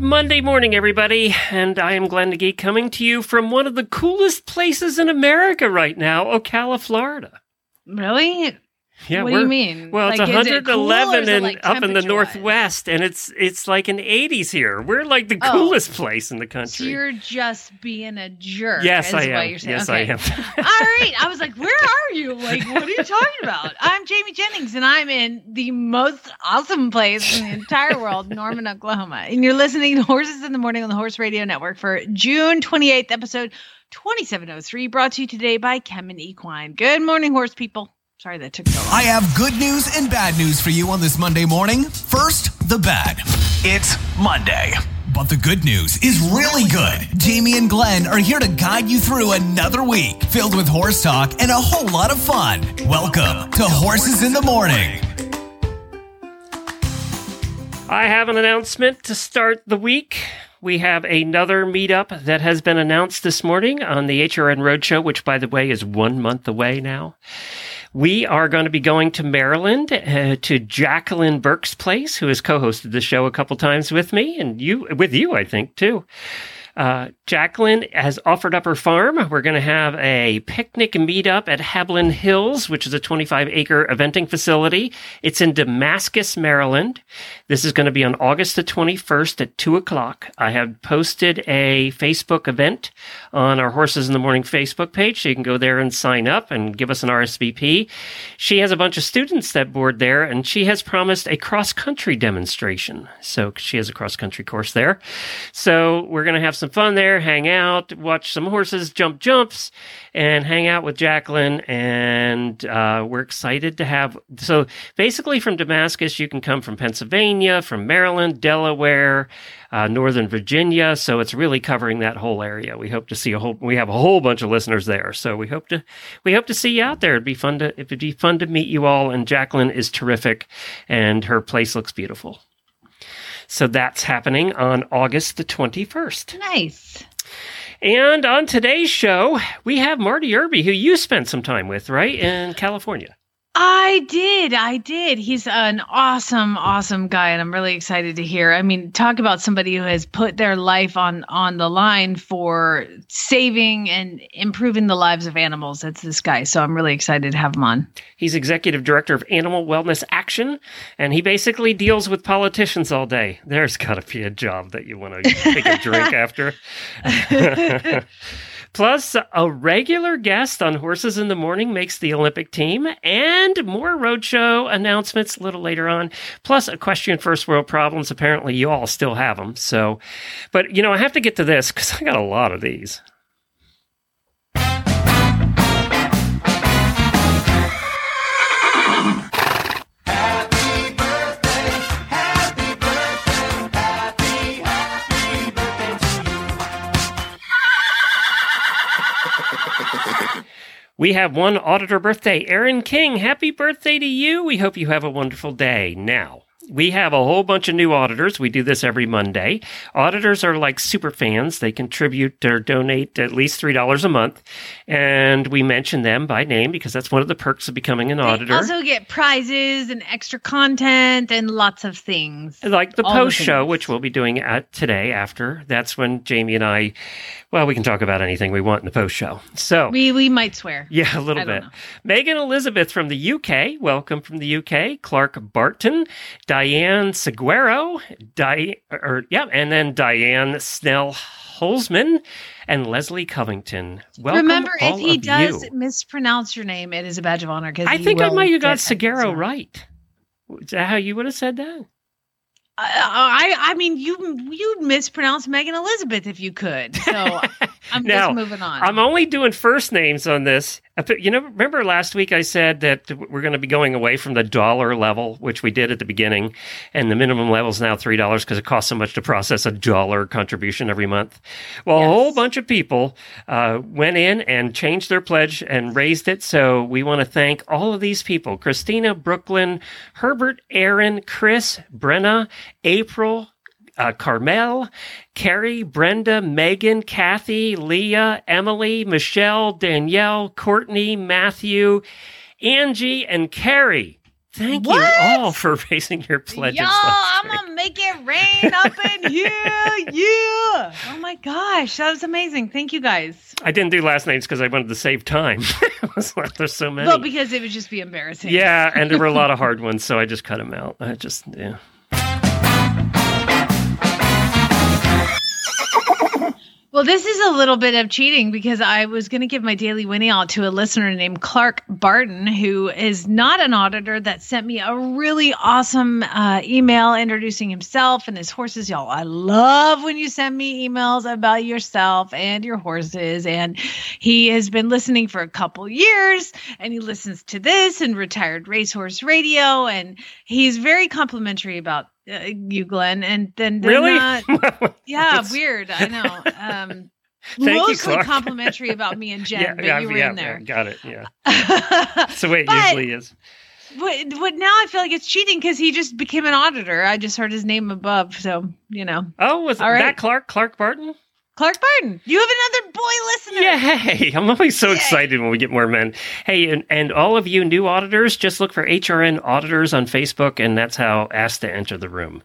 Monday morning, everybody, and I am Glenn the Geek coming to you from one of the coolest places in America right now, Ocala, Florida. Really? Yeah, What do you mean? Well, it's Like, is it cool or 111 it, and like, up in the northwest, and it's it's like an 80s here. We're like the Oh. coolest place in the So country. you're just being a jerk. yes, I am. Yes, okay. I am. All right. I was like, where are you? Like, what are you talking about? I'm Jamie Jennings, and I'm in the most awesome place in the entire world, Norman, Oklahoma. And you're listening to Horses in the Morning on the Horse Radio Network for June 28th, episode 2703, brought to you today by Kemin Equine. Good morning, horse people. Sorry that took so long. I have good news and bad news for you on this Monday morning. First, the bad. It's Monday. But the good news is really good. Jamie and Glenn are here to guide you through another week filled with horse talk and a whole lot of fun. Welcome to Horses in the Morning. I have an announcement to start the week. We have another meetup that has been announced this morning on the HRN Roadshow, which, by the way, is one month away now. We are going to be going to Maryland uh, to Jacqueline Burke's place, who has co-hosted the show a couple times with me and you, with you, I think, too. Uh, Jacqueline has offered up her farm. We're going to have a picnic meetup at Hablin Hills, which is a 25 acre eventing facility. It's in Damascus, Maryland. This is going to be on August the 21st at 2 o'clock. I have posted a Facebook event on our Horses in the Morning Facebook page, so you can go there and sign up and give us an RSVP. She has a bunch of students that board there, and she has promised a cross country demonstration. So she has a cross country course there. So we're going to have some fun there, hang out, watch some horses jump jumps, and hang out with Jacqueline. And uh, we're excited to have. So basically, from Damascus, you can come from Pennsylvania, from Maryland, Delaware, uh, Northern Virginia. So it's really covering that whole area. We hope to see a whole. We have a whole bunch of listeners there. So we hope to we hope to see you out there. It'd be fun to it'd be fun to meet you all. And Jacqueline is terrific, and her place looks beautiful. So that's happening on August the 21st. Nice. And on today's show, we have Marty Irby, who you spent some time with, right, in California. I did. I did. He's an awesome, awesome guy, and I'm really excited to hear. I mean, talk about somebody who has put their life on on the line for saving and improving the lives of animals. That's this guy. So I'm really excited to have him on. He's executive director of Animal Wellness Action, and he basically deals with politicians all day. There's got to be a job that you want to take a drink after. Plus, a regular guest on Horses in the Morning makes the Olympic team, and more roadshow announcements a little later on. Plus, a question first world problems. Apparently, you all still have them. So, but you know, I have to get to this because I got a lot of these. We have one auditor birthday. Aaron King, happy birthday to you. We hope you have a wonderful day. Now, we have a whole bunch of new auditors. We do this every Monday. Auditors are like super fans. They contribute or donate at least $3 a month. And we mention them by name because that's one of the perks of becoming an They auditor. also get prizes and extra content and lots of things. like the all post show, which we'll be doing at today after. That's when Jamie and I, well, we can talk about anything we want in the post show. So We we might swear. Yeah, a little I bit. Megan Elizabeth from the UK. Welcome from the UK. Clark Barton, Diane Seguero, Di- or yeah, and then Diane Snell Holzman and Leslie Covington. Welcome Remember, if he does you. mispronounce your name, it is a badge of honor. Because I think I might have got Seguero right. Is that how you would have said that? I, I I mean, you you mispronounce Megan Elizabeth if you could. So I'm Now, just moving on. I'm only doing first names on this. You know, remember last week I said that we're going to be going away from the dollar level, which we did at the beginning, and the minimum level is now three dollars because it costs so much to process a dollar contribution every month. Well, a whole bunch of people uh, went in and changed their pledge and raised it. So we want to thank all of these people: Christina, Brooklyn, Herbert, Aaron, Chris, Brenna, April, uh, Carmel, Carrie, Brenda, Megan, Kathy, Leah, Emily, Michelle, Danielle, Courtney, Matthew, Angie, and Carrie. Thank you all for raising your pledges. Last I'm gonna make it rain up in here. Yeah. Oh my gosh, that was amazing. Thank you guys. I didn't do last names because I wanted to save time. Like, There's so many. Well, because it would just be embarrassing. yeah, and there were a lot of hard ones, so I just cut them out. I just yeah. Well, this is a little bit of cheating because I was going to give my daily winning out to a listener named Clark Barton, who is not an auditor, that sent me a really awesome uh, email introducing himself and his horses. Y'all, I love when you send me emails about yourself and your horses. And he has been listening for a couple years and he listens to this and retired racehorse radio. And he's very complimentary about uh, you, Glenn. And then, Really? uh, yeah, weird. I know. Um, Thank you, mostly Clark. complimentary about me and Jen, yeah, but yeah, you were yeah, in there. got it. Yeah, that's the way it But- usually is. but but now I feel like it's cheating because he just became an auditor. I just heard his name above, so you know, Oh, was All right. that Clark? Clark Barton? Clark Barton. You have another boy listener. Yay! I'm always so Yay. excited when we get more men. Hey, and, and all of you new auditors, just look for HRN auditors on Facebook, and that's how ask to enter the room.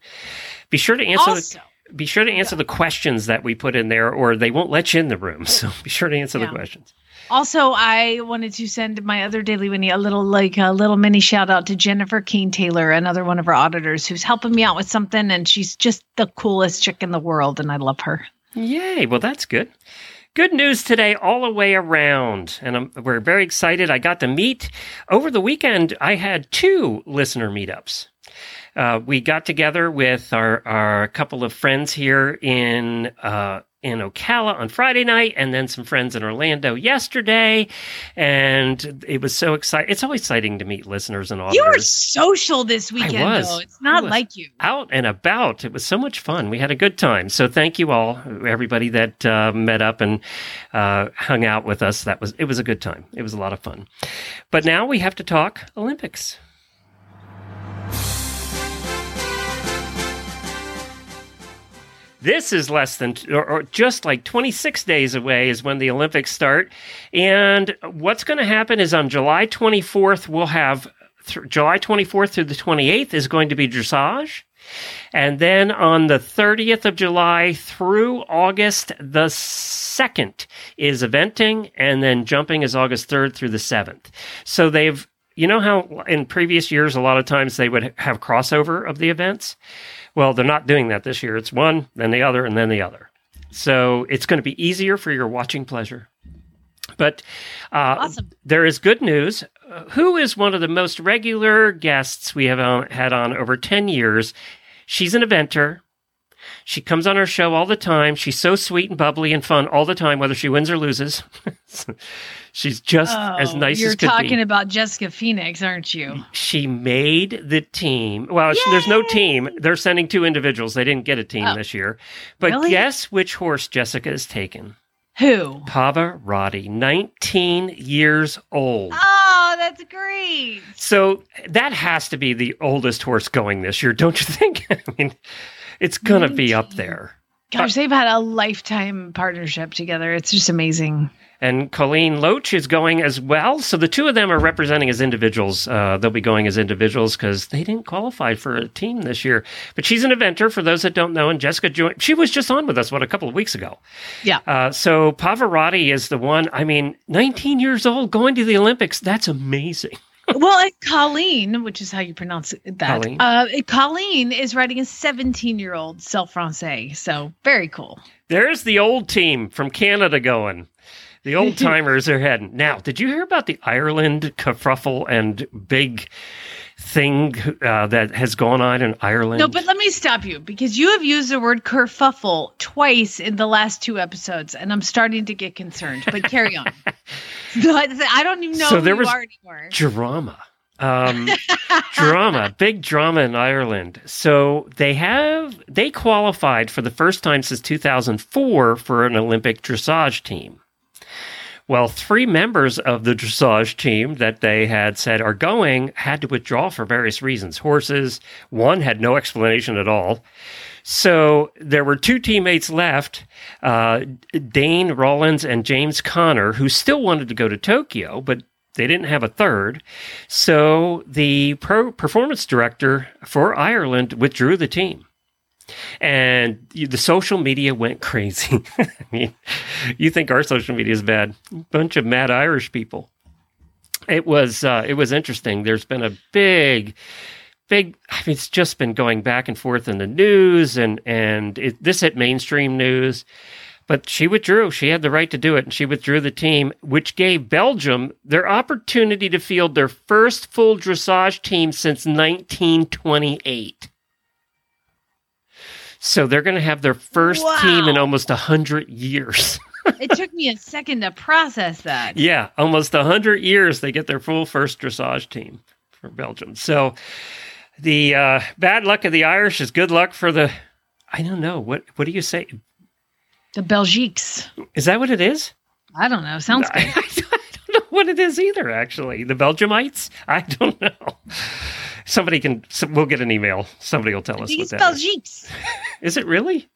Be sure to answer. Also, the, be sure to answer the questions that we put in there, or they won't let you in the room. So be sure to answer Yeah. the questions. also, I wanted to send my other daily Winnie a little like a little mini shout out to Jennifer Keene Taylor, another one of our auditors, who's helping me out with something, and she's just the coolest chick in the world, and I love her. Yay! Well, that's good. Good news today, all the way around, and I'm, we're very excited. I got to meet over the weekend. I had two listener meetups. Uh, we got together with our, our couple of friends here in uh, in Ocala on Friday night, and then some friends in Orlando yesterday, and it was so exciting. It's always exciting to meet listeners and auditors You were social this weekend, was. though. It's not I was. like you. out and about. It was so much fun. We had a good time. So thank you all, everybody that uh, met up and uh, hung out with us. That was it was a good time. It was a lot of fun. But now we have to talk Olympics. This is less than, or, or just like 26 days away is when the Olympics start. And what's going to happen is on July 24th, we'll have th- July 24th through the 28th is going to be dressage. And then on the 30th of July through August the 2nd is eventing, and then jumping is August 3rd through the 7th. So they've, you know how in previous years, a lot of times they would have crossover of the events? Well, they're not doing that this year. It's one, then the other, and then the other. So it's going to be easier for your watching pleasure. But uh, Awesome. there is good news. Uh, who is one of the most regular guests we have on, had on over 10 years? She's an eventer. She comes on our show all the time. She's so sweet and bubbly and fun all the time, whether she wins or loses. She's just as Oh, nice You're as talking about Jessica Phoenix, aren't you? she made the team. Well, sh- there's no team. They're sending two individuals. They didn't get a team Oh. this year. But Really? guess which horse Jessica has taken? Who? Pavarotti, 19 years old. Oh, that's great. So that has to be the oldest horse going this year, don't you think? I mean, it's going to be up there. Gosh, they've had a lifetime partnership together. It's just amazing. And Colleen Loach is going as well. So the two of them are representing as individuals. Uh, they'll be going as individuals because they didn't qualify for a team this year. But she's an eventer for those that don't know. And Jessica joined, she was just on with us, what, a couple of weeks ago. Yeah. Uh, so Pavarotti is the one. I mean, 19 years old going to the Olympics. That's amazing. Well, Colleen, which is how you pronounce that, Colleen. Uh, Colleen is writing a 17 year old Selle Francais. So very cool. There's the old team from Canada going. The old timers are heading. Now, did you hear about the Ireland kerfuffle and big thing uh, that has gone on in Ireland. No, but let me stop you because you have used the word kerfuffle twice in the last two episodes, and I'm starting to get concerned. But carry on. I don't even know So there you was are anymore. drama. Um, drama, big drama in Ireland. So they have they qualified for the first time since 2004 for an Olympic dressage team. Well, three members of the dressage team that they had said are going had to withdraw for various reasons. Horses, one had no explanation at all. So there were two teammates left, uh, Dane Rollins and James Connor, who still wanted to go to Tokyo, but they didn't have a third. So the pro performance director for Ireland withdrew the team. And the social media went crazy. I mean, you think our social media is bad? Bunch of mad Irish people. It was uh, it was interesting. There's been a big, big. I mean, it's just been going back and forth in the news, and and it, this hit mainstream news. But she withdrew. She had the right to do it, and she withdrew the team, which gave Belgium their opportunity to field their first full dressage team since 1928. So they're going to have their first team in Wow. almost 100 years. it took me a second to process that. yeah, almost 100 years they get their full first dressage team for Belgium. So the uh, bad luck of the Irish is good luck for the. I don't know. What, what do you say? The Belgiques. Is that what it is? I don't know. Sounds I, good. I don't know what it is either. Actually, the Belgiumites. I don't know. Somebody can. We'll get an email. Somebody will tell us what These that is. Belgiques. Is it really?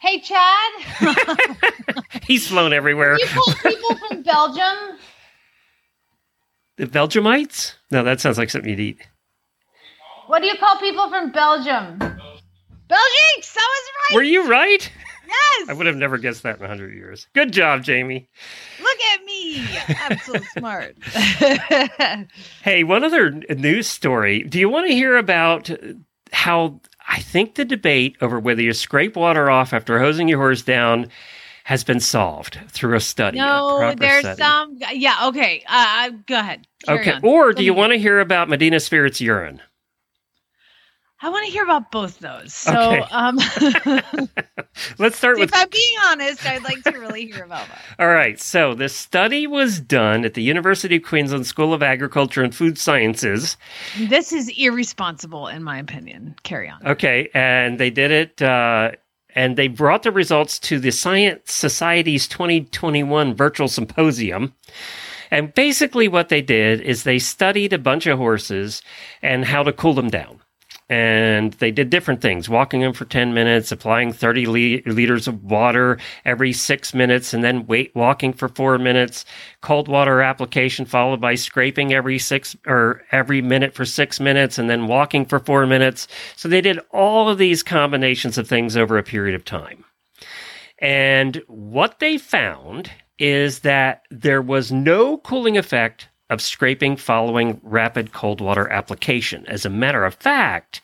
Hey, Chad, He's flown everywhere. you call people from Belgium? The Belgiumites? No, that sounds like something you'd eat. What do you call people from Belgium? Belgiques. That was right. Were you right? Yes. I would have never guessed that in 100 years. Good job, Jamie. Look at me. I'm so smart. Hey, one other news story. Do you want to hear about how I think the debate over whether you scrape water off after hosing your horse down has been solved through a study? no, proper there's study. some. Yeah. Okay. Uh, uh, go ahead. Carry Okay. on. Or do you want to hear about Medina Spirit's urine? I want to hear about both those. So, Okay. um, Let's start if with If I'm being honest, I'd like to really hear about that. All right. So the study was done at the University of Queensland School of Agriculture and Food Sciences. This is irresponsible, in my opinion. Carry on. Okay, and they did it, uh, and they brought the results to the Science Society's 2021 virtual symposium. And basically, what they did is they studied a bunch of horses and how to cool them down. And they did different things, walking them for 10 minutes, applying 30 li- liters of water every six minutes, and then wait, walking for four minutes, cold water application followed by scraping every six or every minute for six minutes, and then walking for four minutes. So they did all of these combinations of things over a period of time. And what they found is that there was no cooling effect of scraping following rapid cold water application. As a matter of fact,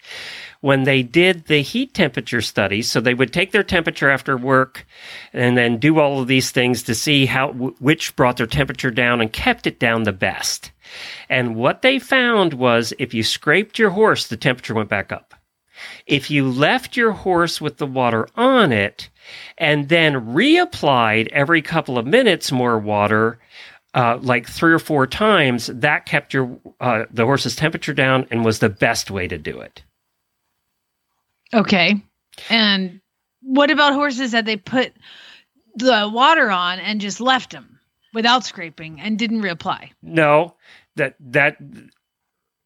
when they did the heat temperature study, so they would take their temperature after work and then do all of these things to see how which brought their temperature down and kept it down the best. And what they found was if you scraped your horse, the temperature went back up. If you left your horse with the water on it and then reapplied every couple of minutes more water, uh, like three or four times, that kept your uh, the horse's temperature down and was the best way to do it. Okay. And what about horses that they put the water on and just left them without scraping and didn't reapply? No, that that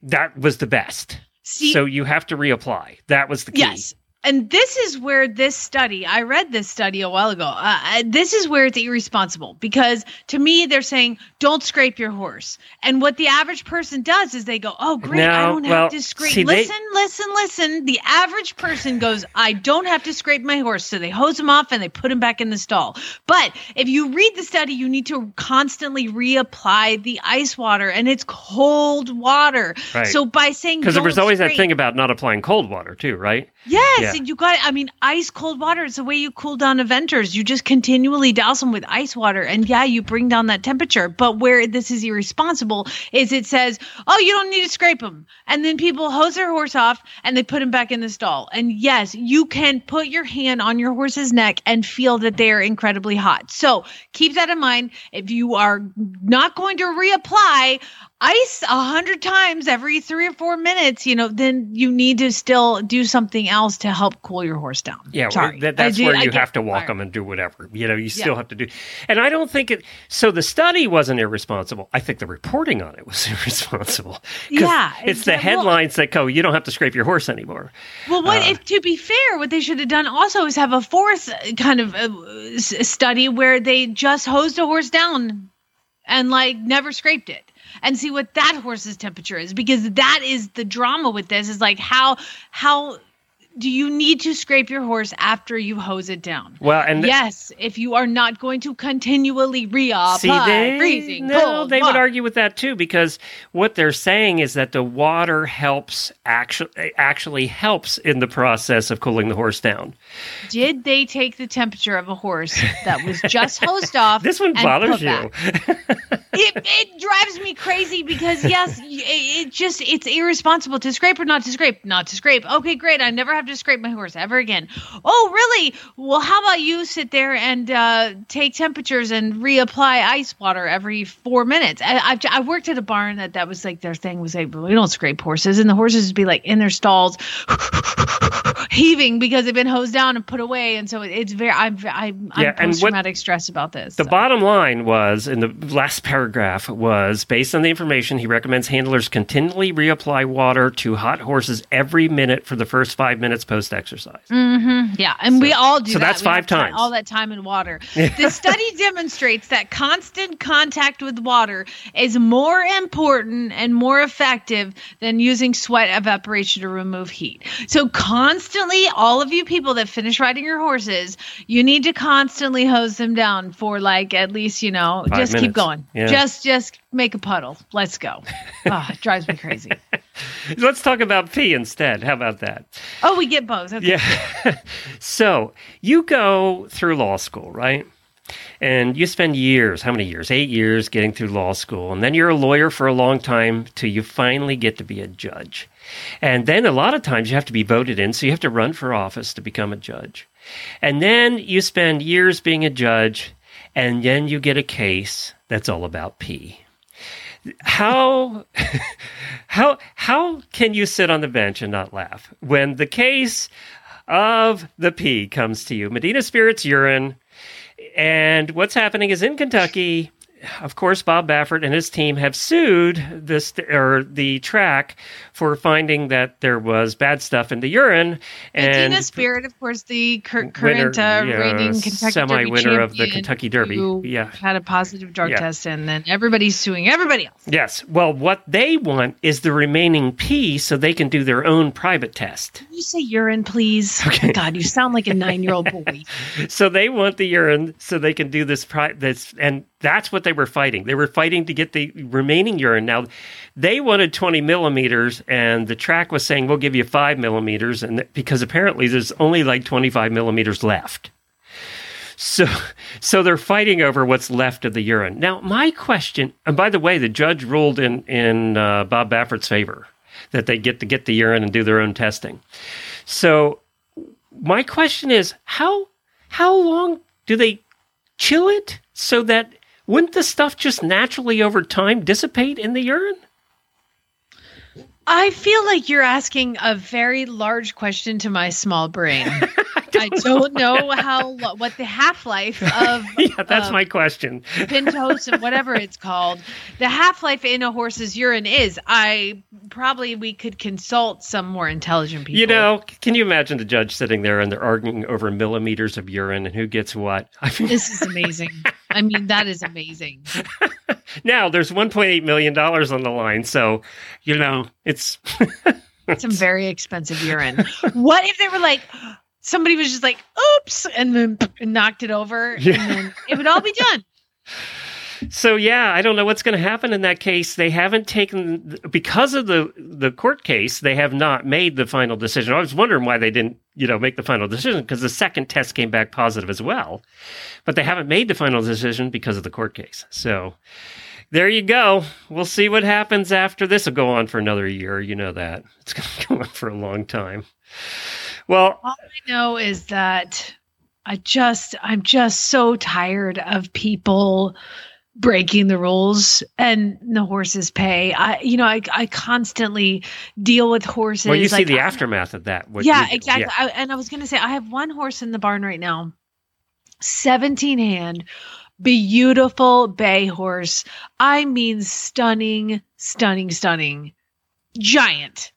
that was the best. See, so you have to reapply. That was the key. Yes. And this is where this study, I read this study a while ago. Uh, uh, this is where it's irresponsible because to me, they're saying don't scrape your horse. And what the average person does is they go, oh, great, I don't well, have to scrape. see, they- listen, listen, listen. The average person goes, I don't have to scrape my horse. So they hose him off and they put him back in the stall. But if you read the study, you need to constantly reapply the ice water and it's cold water. Right. So by saying, Because there was "Don't always that thing about not applying cold water too, right? Yes. Yeah. Yeah. you got. I mean, ice cold water. is the way you cool down eventers. You just continually douse them with ice water, and yeah, you bring down that temperature. But where this is irresponsible is it says, "Oh, you don't need to scrape them," and then people hose their horse off and they put him back in the stall. And yes, you can put your hand on your horse's neck and feel that they are incredibly hot. So keep that in mind. If you are not going to reapply ice a hundred times every three or four minutes, you know, then you need to still do something else to help cool your horse down. Yeah, Sorry. that, that's do- where you have to walk them and do whatever. You know, you still Yeah. have to do. And I don't think it. So the study wasn't irresponsible. I think the reporting on it was irresponsible. Yeah, it's the it's- well- headlines that go, "You don't have to scrape your horse anymore." Well, what Uh, if, to be fair, what they should have done also is have a fourth kind of uh, study where they just hosed a horse down and like never scraped it and see what that horse's temperature is because that is the drama with this is like how how do you need to scrape your horse after you hose it down? Well, and yes, if you are not going to continually reapply they, freezing no, cold they would argue with that too because what they're saying is that the water helps actually actually helps in the process of cooling the horse down. Did they take the temperature of a horse that was just hosed off? This one bothers you. it, it drives me crazy because yes it, it just it's irresponsible to scrape or not to scrape not to scrape okay great i never have to scrape my horse ever again. Oh really? Well how about you sit there and uh, take temperatures and reapply ice water every four minutes? I, I've, I worked at a barn that that was like their thing was like we don't scrape horses. And the horses would be like in their stalls heaving because they've been hosed down and put away and so it's very i'm i'm, I'm Yeah, and what- post-traumatic stress about this The so. bottom line was in the last paragraph was based on the information he recommends handlers continually reapply water to hot horses every minute for the first five minutes post exercise. Mm-hmm. Yeah, and we all do so that. that's We five times. all that time in water. the study demonstrates that constant contact with water is more important and more effective than using sweat evaporation to remove heat. So constantly, all of you people that finish riding your horses, you need to constantly hose them down for like at least you know Five just keep going. Yeah. Just just make a puddle. Let's go. oh, it drives me crazy. Let's talk about pee instead. How about that? Oh, we get both. Okay. Yeah. so you go through law school, right? And you spend years, how many years? Eight years getting through law school. And then you're a lawyer for a long time till you finally get to be a judge. And then a lot of times you have to be voted in, so you have to run for office to become a judge. And then you spend years being a judge, and then you get a case that's all about pee. How how how can you sit on the bench and not laugh when the case of the pee comes to you? Medina Spirit's urine, and what's happening is in Kentucky. Of course, Bob Baffert and his team have sued this or the track for finding that there was bad stuff in the urine. And Medina Spirit, of course, the Winner- current uh, yeah, reigning Kentucky semi-winner Derby of the Kentucky Derby. who Yeah. had a positive drug Yeah. test, and then everybody's suing everybody else. yes, well, what they want is the remaining pee so they can do their own private test. Can you say urine, please? Oh God, you sound like a nine-year-old boy. so they want the urine so they can do this pri- this and that's what they were fighting. They were fighting to get the remaining urine. Now they wanted 20 millimeters and the track was saying we'll give you 5 millimeters and th- because apparently there's only like 25 millimeters left. So so they're fighting over what's left of the urine. Now my question and by the way the judge ruled in in uh, bob baffert's favor that they get to get the urine and do their own testing. So my question is how how long do they chill it so that wouldn't the stuff just naturally over time dissipate in the urine? I feel like you're asking a very large question to my small brain. I don't know how what the half life of yeah, that's my question. Pentos and whatever it's called, the half life in a horse's urine is. I probably we could consult some more intelligent people. You know, can you imagine the judge sitting there and they're arguing over millimeters of urine and who gets what? I mean, this is amazing. I mean, that is amazing. now there's 1.8 million dollars on the line, so you know it's Some very expensive urine. What if they were like? Somebody was just like, "Oops," and then knocked it over, Yeah. and then it would all be done. So yeah, I don't know what's going to happen in that case. They haven't taken because of the the court case. They have not made the final decision. I was wondering why they didn't you know, make the final decision because the second test came back positive as well. But they haven't made the final decision because of the court case. So there you go. We'll see what happens after this. Will go on for another year. You know that it's going to go on for a long time. Well, All I know is that I just I'm just so tired of people breaking the rules and the horses pay. I you know I I constantly deal with horses. well, you see like, the I- aftermath of that. yeah, you exactly. I, and I was going to say, I have one horse in the barn right now, 17 hand, beautiful bay horse. I mean, stunning, stunning, stunning, giant.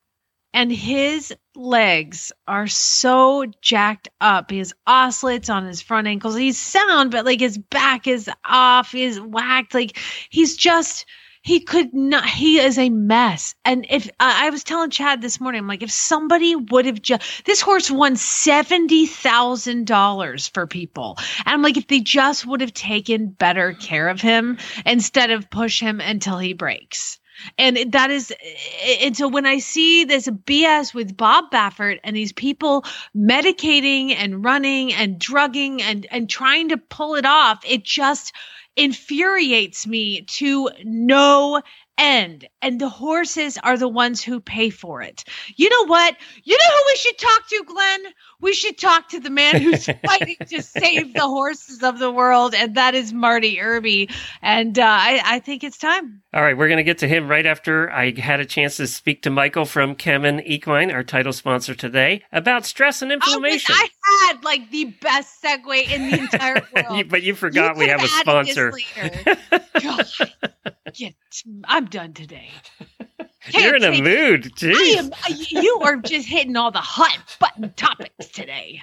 And his legs are so jacked up. He has osselets on his front ankles. He's sound, but like his back is off. He's whacked. Like he's just he could not he is a mess and if I I was telling chad this morning i'm like if somebody would have just this horse won $70000 for people and i'm like if they just would have taken better care of him instead of push him until he breaks and that is and so when i see this bs with bob baffert and these people medicating and running and drugging and and trying to pull it off it just infuriates me to no end. And the horses are the ones who pay for it. You know what? You know who we should talk to, Glenn? We should talk to the man who's fighting to save the horses of the world, and that is Marty Irby. And uh, I, I think it's time. All right, we're going to get to him right after I had a chance to speak to Michael from Kemin Equine, our title sponsor today, about stress and Oh, inflammation. I had like the best segue in the entire world. You- but you forgot we have a sponsor. God, get- I'm done today. You're in a mood. I Jeez. am. You are just hitting all the hot button topics today.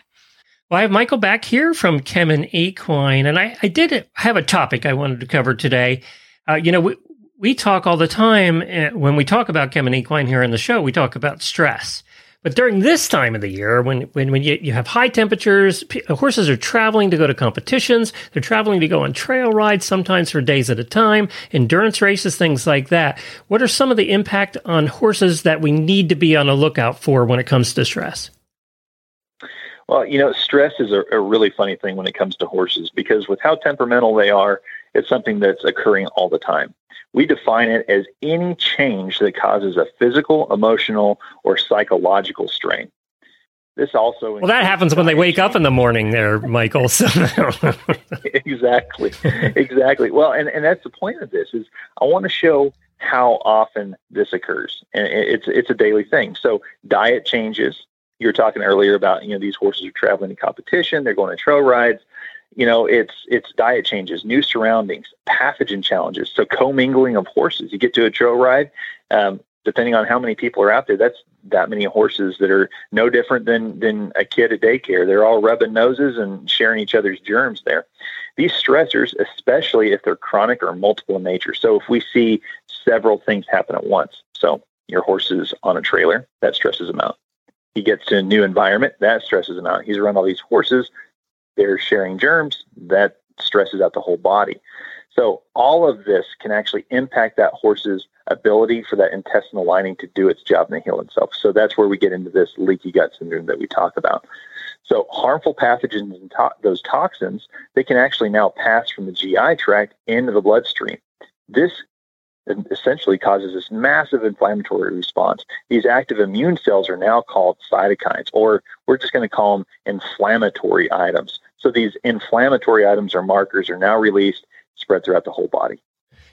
Well, I have Michael back here from Kemin Equine, and I, I did have a topic I wanted to cover today. Uh, you know, we, we talk all the time uh, when we talk about Kemin Equine here in the show, we talk about stress. But during this time of the year, when when, when you, you have high temperatures, p- horses are traveling to go to competitions, they're traveling to go on trail rides, sometimes for days at a time, endurance races, things like that. What are some of the impact on horses that we need to be on the lookout for when it comes to stress? Well, you know, stress is a, a really funny thing when it comes to horses because with how temperamental they are, it's something that's occurring all the time. We define it as any change that causes a physical, emotional, or psychological strain. This also Well, that happens when they wake up in the morning, there, Michael. So, exactly, exactly. Well, and, and that's the point of this is I want to show how often this occurs, and it's it's a daily thing. So diet changes. You were talking earlier about you know these horses are traveling to competition, they're going to trail rides. You know, it's it's diet changes, new surroundings, pathogen challenges. So commingling of horses. You get to a trail ride, um, depending on how many people are out there. That's that many horses that are no different than than a kid at daycare. They're all rubbing noses and sharing each other's germs there. These stressors, especially if they're chronic or multiple in nature. So if we see several things happen at once, so your horse is on a trailer, that stresses him out. He gets to a new environment, that stresses him out. He's around all these horses, they're sharing germs, that stresses out the whole body. So all of this can actually impact that horse's ability for that intestinal lining to do its job and heal itself. So that's where we get into this leaky gut syndrome that we talk about. So harmful pathogens and to- those toxins, they can actually now pass from the GI tract into the bloodstream. This essentially causes this massive inflammatory response. These active immune cells are now called cytokines, or we're just going to call them inflammatory items. So these inflammatory items or markers are now released, spread throughout the whole body.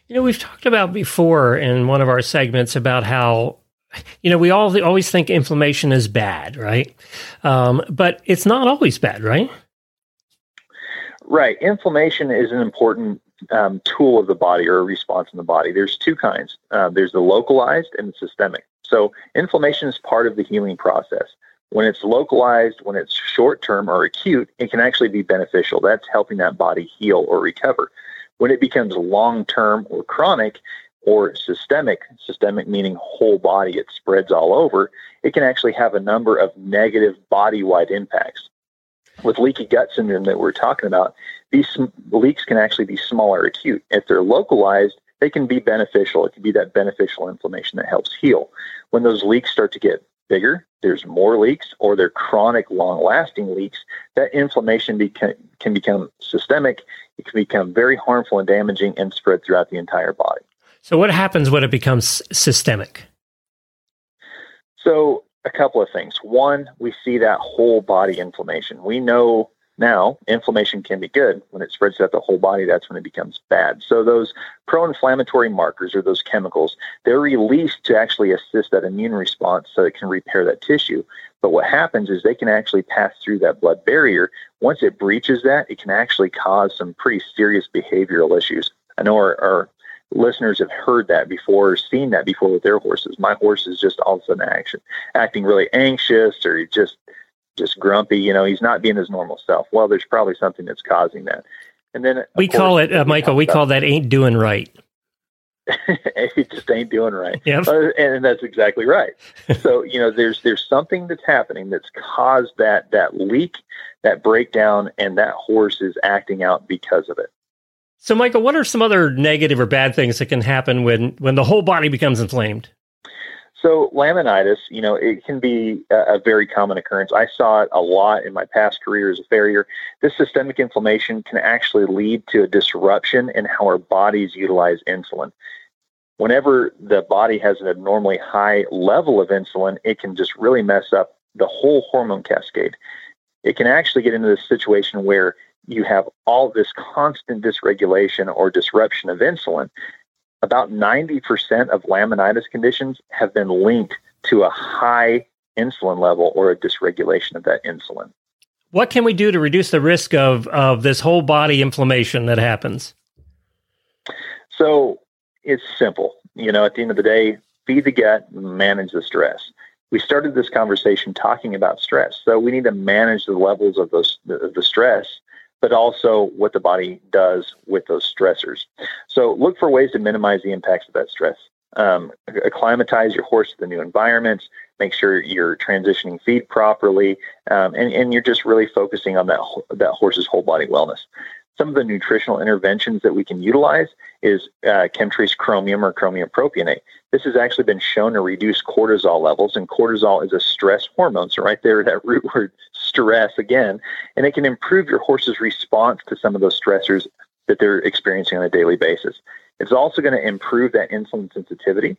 you know, we've talked about before in one of our segments about how, you know, we all always think inflammation is bad, right? Um, but it's not always bad, right? Right. Inflammation is an important um, tool of the body or a response in the body. There's two kinds. Uh, there's the localized and the systemic. So inflammation is part of the healing process. When it's localized, when it's short term or acute, it can actually be beneficial. That's helping that body heal or recover. When it becomes long term or chronic or systemic, systemic meaning whole body, it spreads all over, it can actually have a number of negative body wide impacts. With leaky gut syndrome that we're talking about, these sm- leaks can actually be small or acute. If they're localized, they can be beneficial. It can be that beneficial inflammation that helps heal. When those leaks start to get bigger, there's more leaks, or they're chronic, long lasting leaks, that inflammation beca- can become systemic. It can become very harmful and damaging and spread throughout the entire body. So, what happens when it becomes systemic? So, a couple of things. One, we see that whole body inflammation. We know now inflammation can be good. When it spreads throughout the whole body, that's when it becomes bad. So, those pro inflammatory markers or those chemicals, they're released to actually assist that immune response so it can repair that tissue. But what happens is they can actually pass through that blood barrier. Once it breaches that, it can actually cause some pretty serious behavioral issues. I know our, our listeners have heard that before, or seen that before with their horses. My horse is just all of a sudden action, acting really anxious or just just grumpy. You know, he's not being his normal self. Well, there's probably something that's causing that. And then we course, call it, uh, Michael. We call that ain't doing right. it just ain't doing right. Yep. Uh, and that's exactly right. so, you know, there's there's something that's happening that's caused that that leak, that breakdown, and that horse is acting out because of it. So, Michael, what are some other negative or bad things that can happen when when the whole body becomes inflamed? So, laminitis, you know, it can be a, a, very common occurrence. I saw it a lot in my past career as a farrier. This systemic inflammation can actually lead to a disruption in how our bodies utilize insulin. Whenever the body has an abnormally high level of insulin, it can just really mess up the whole hormone cascade. It can actually get into this situation where you have all this constant dysregulation or disruption of insulin about 90% of laminitis conditions have been linked to a high insulin level or a dysregulation of that insulin. What can we do to reduce the risk of, of this whole body inflammation that happens? So it's simple. You know, at the end of the day, feed the gut, manage the stress. We started this conversation talking about stress. So we need to manage the levels of those, the, the stress but also what the body does with those stressors. So look for ways to minimize the impacts of that stress. Um, acclimatize your horse to the new environments. Make sure you're transitioning feed properly, um, and, and you're just really focusing on that that horse's whole body wellness. Some of the nutritional interventions that we can utilize is uh, KemTRACE chromium or chromium propionate. This has actually been shown to reduce cortisol levels, and cortisol is a stress hormone. So, right there, that root word stress again, and it can improve your horse's response to some of those stressors that they're experiencing on a daily basis. It's also going to improve that insulin sensitivity,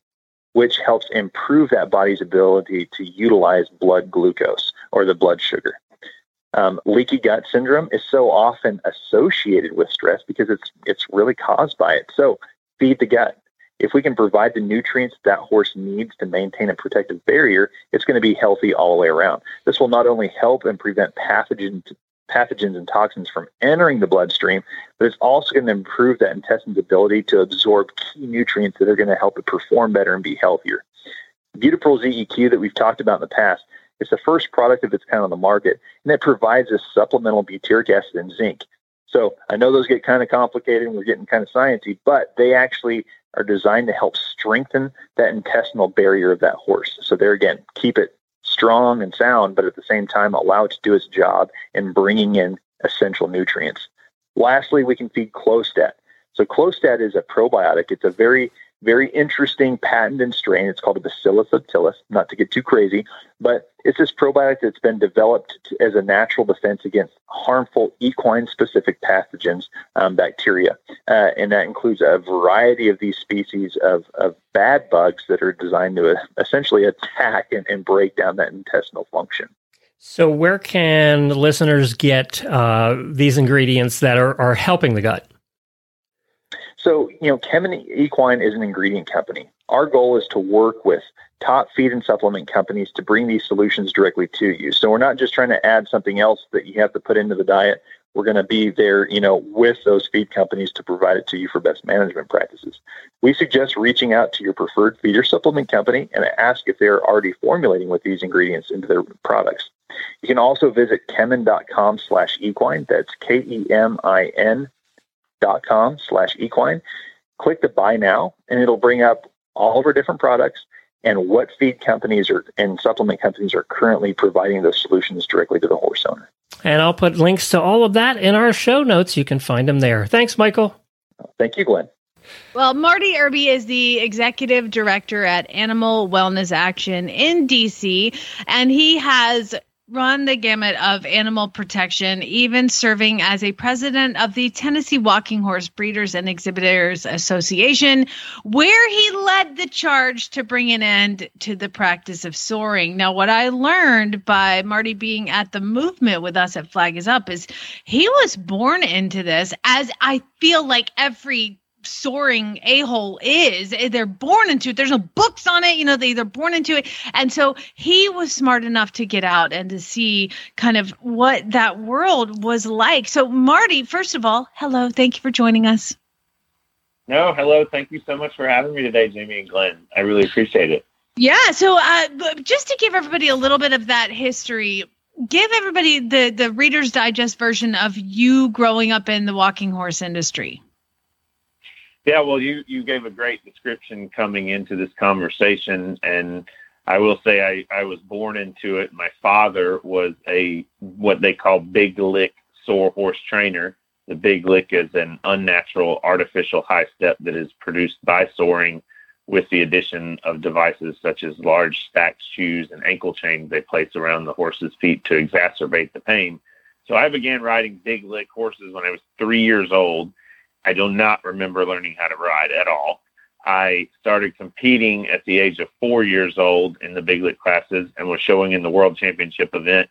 which helps improve that body's ability to utilize blood glucose or the blood sugar. Um, leaky gut syndrome is so often associated with stress because it's it's really caused by it. So feed the gut. If we can provide the nutrients that horse needs to maintain a protective barrier, it's going to be healthy all the way around. This will not only help and prevent pathogens pathogens and toxins from entering the bloodstream, but it's also going to improve that intestine's ability to absorb key nutrients that are going to help it perform better and be healthier. ButiPEARL Z EQ that we've talked about in the past it's the first product of its kind on the market, and it provides a supplemental butyric acid and zinc. So I know those get kind of complicated and we're getting kind of sciencey, but they actually are designed to help strengthen that intestinal barrier of that horse. So there again, keep it strong and sound, but at the same time allow it to do its job in bringing in essential nutrients. Lastly, we can feed Clostat. So Clostat is a probiotic. It's a very very interesting patent and strain. It's called a Bacillus subtilis, not to get too crazy, but it's this probiotic that's been developed as a natural defense against harmful equine specific pathogens, um, bacteria. Uh, and that includes a variety of these species of, of bad bugs that are designed to uh, essentially attack and, and break down that intestinal function. So, where can listeners get uh, these ingredients that are, are helping the gut? So, you know, Kemin Equine is an ingredient company. Our goal is to work with top feed and supplement companies to bring these solutions directly to you. So we're not just trying to add something else that you have to put into the diet. We're going to be there, you know, with those feed companies to provide it to you for best management practices. We suggest reaching out to your preferred feed or supplement company and ask if they're already formulating with these ingredients into their products. You can also visit kemin.com slash equine. That's K-E-M-I-N dot com slash equine. Click the buy now, and it'll bring up all of our different products and what feed companies are and supplement companies are currently providing those solutions directly to the horse owner. And I'll put links to all of that in our show notes. You can find them there. Thanks, Michael. Thank you, Glenn. Well, Marty Irby is the executive director at Animal Wellness Action in DC, and he has run the gamut of animal protection, even serving as a president of the Tennessee Walking Horse Breeders and Exhibitors Association, where he led the charge to bring an end to the practice of soring. Now, what I learned by Marty being at the movement with us at Flag is Up is he was born into this, as I feel like every soring a-hole is they're born into it there's no books on it you know they, they're born into it and so he was smart enough to get out and to see kind of what that world was like so marty first of all hello thank you for joining us No, hello. Thank you so much for having me today, Jamie and Glenn. I really appreciate it. yeah so uh, just to give everybody a little bit of that history give everybody the the reader's digest version of you growing up in the walking horse industry Yeah, well, you you gave a great description coming into this conversation, and I will say I I was born into it. My father was a what they call big lick sore horse trainer. The big lick is an unnatural artificial high step that is produced by soring with the addition of devices such as large stacked shoes and ankle chains they place around the horse's feet to exacerbate the pain. So I began riding big lick horses when I was three years old. I do not remember learning how to ride at all. I started competing at the age of four years old in the big lick classes and was showing in the world championship event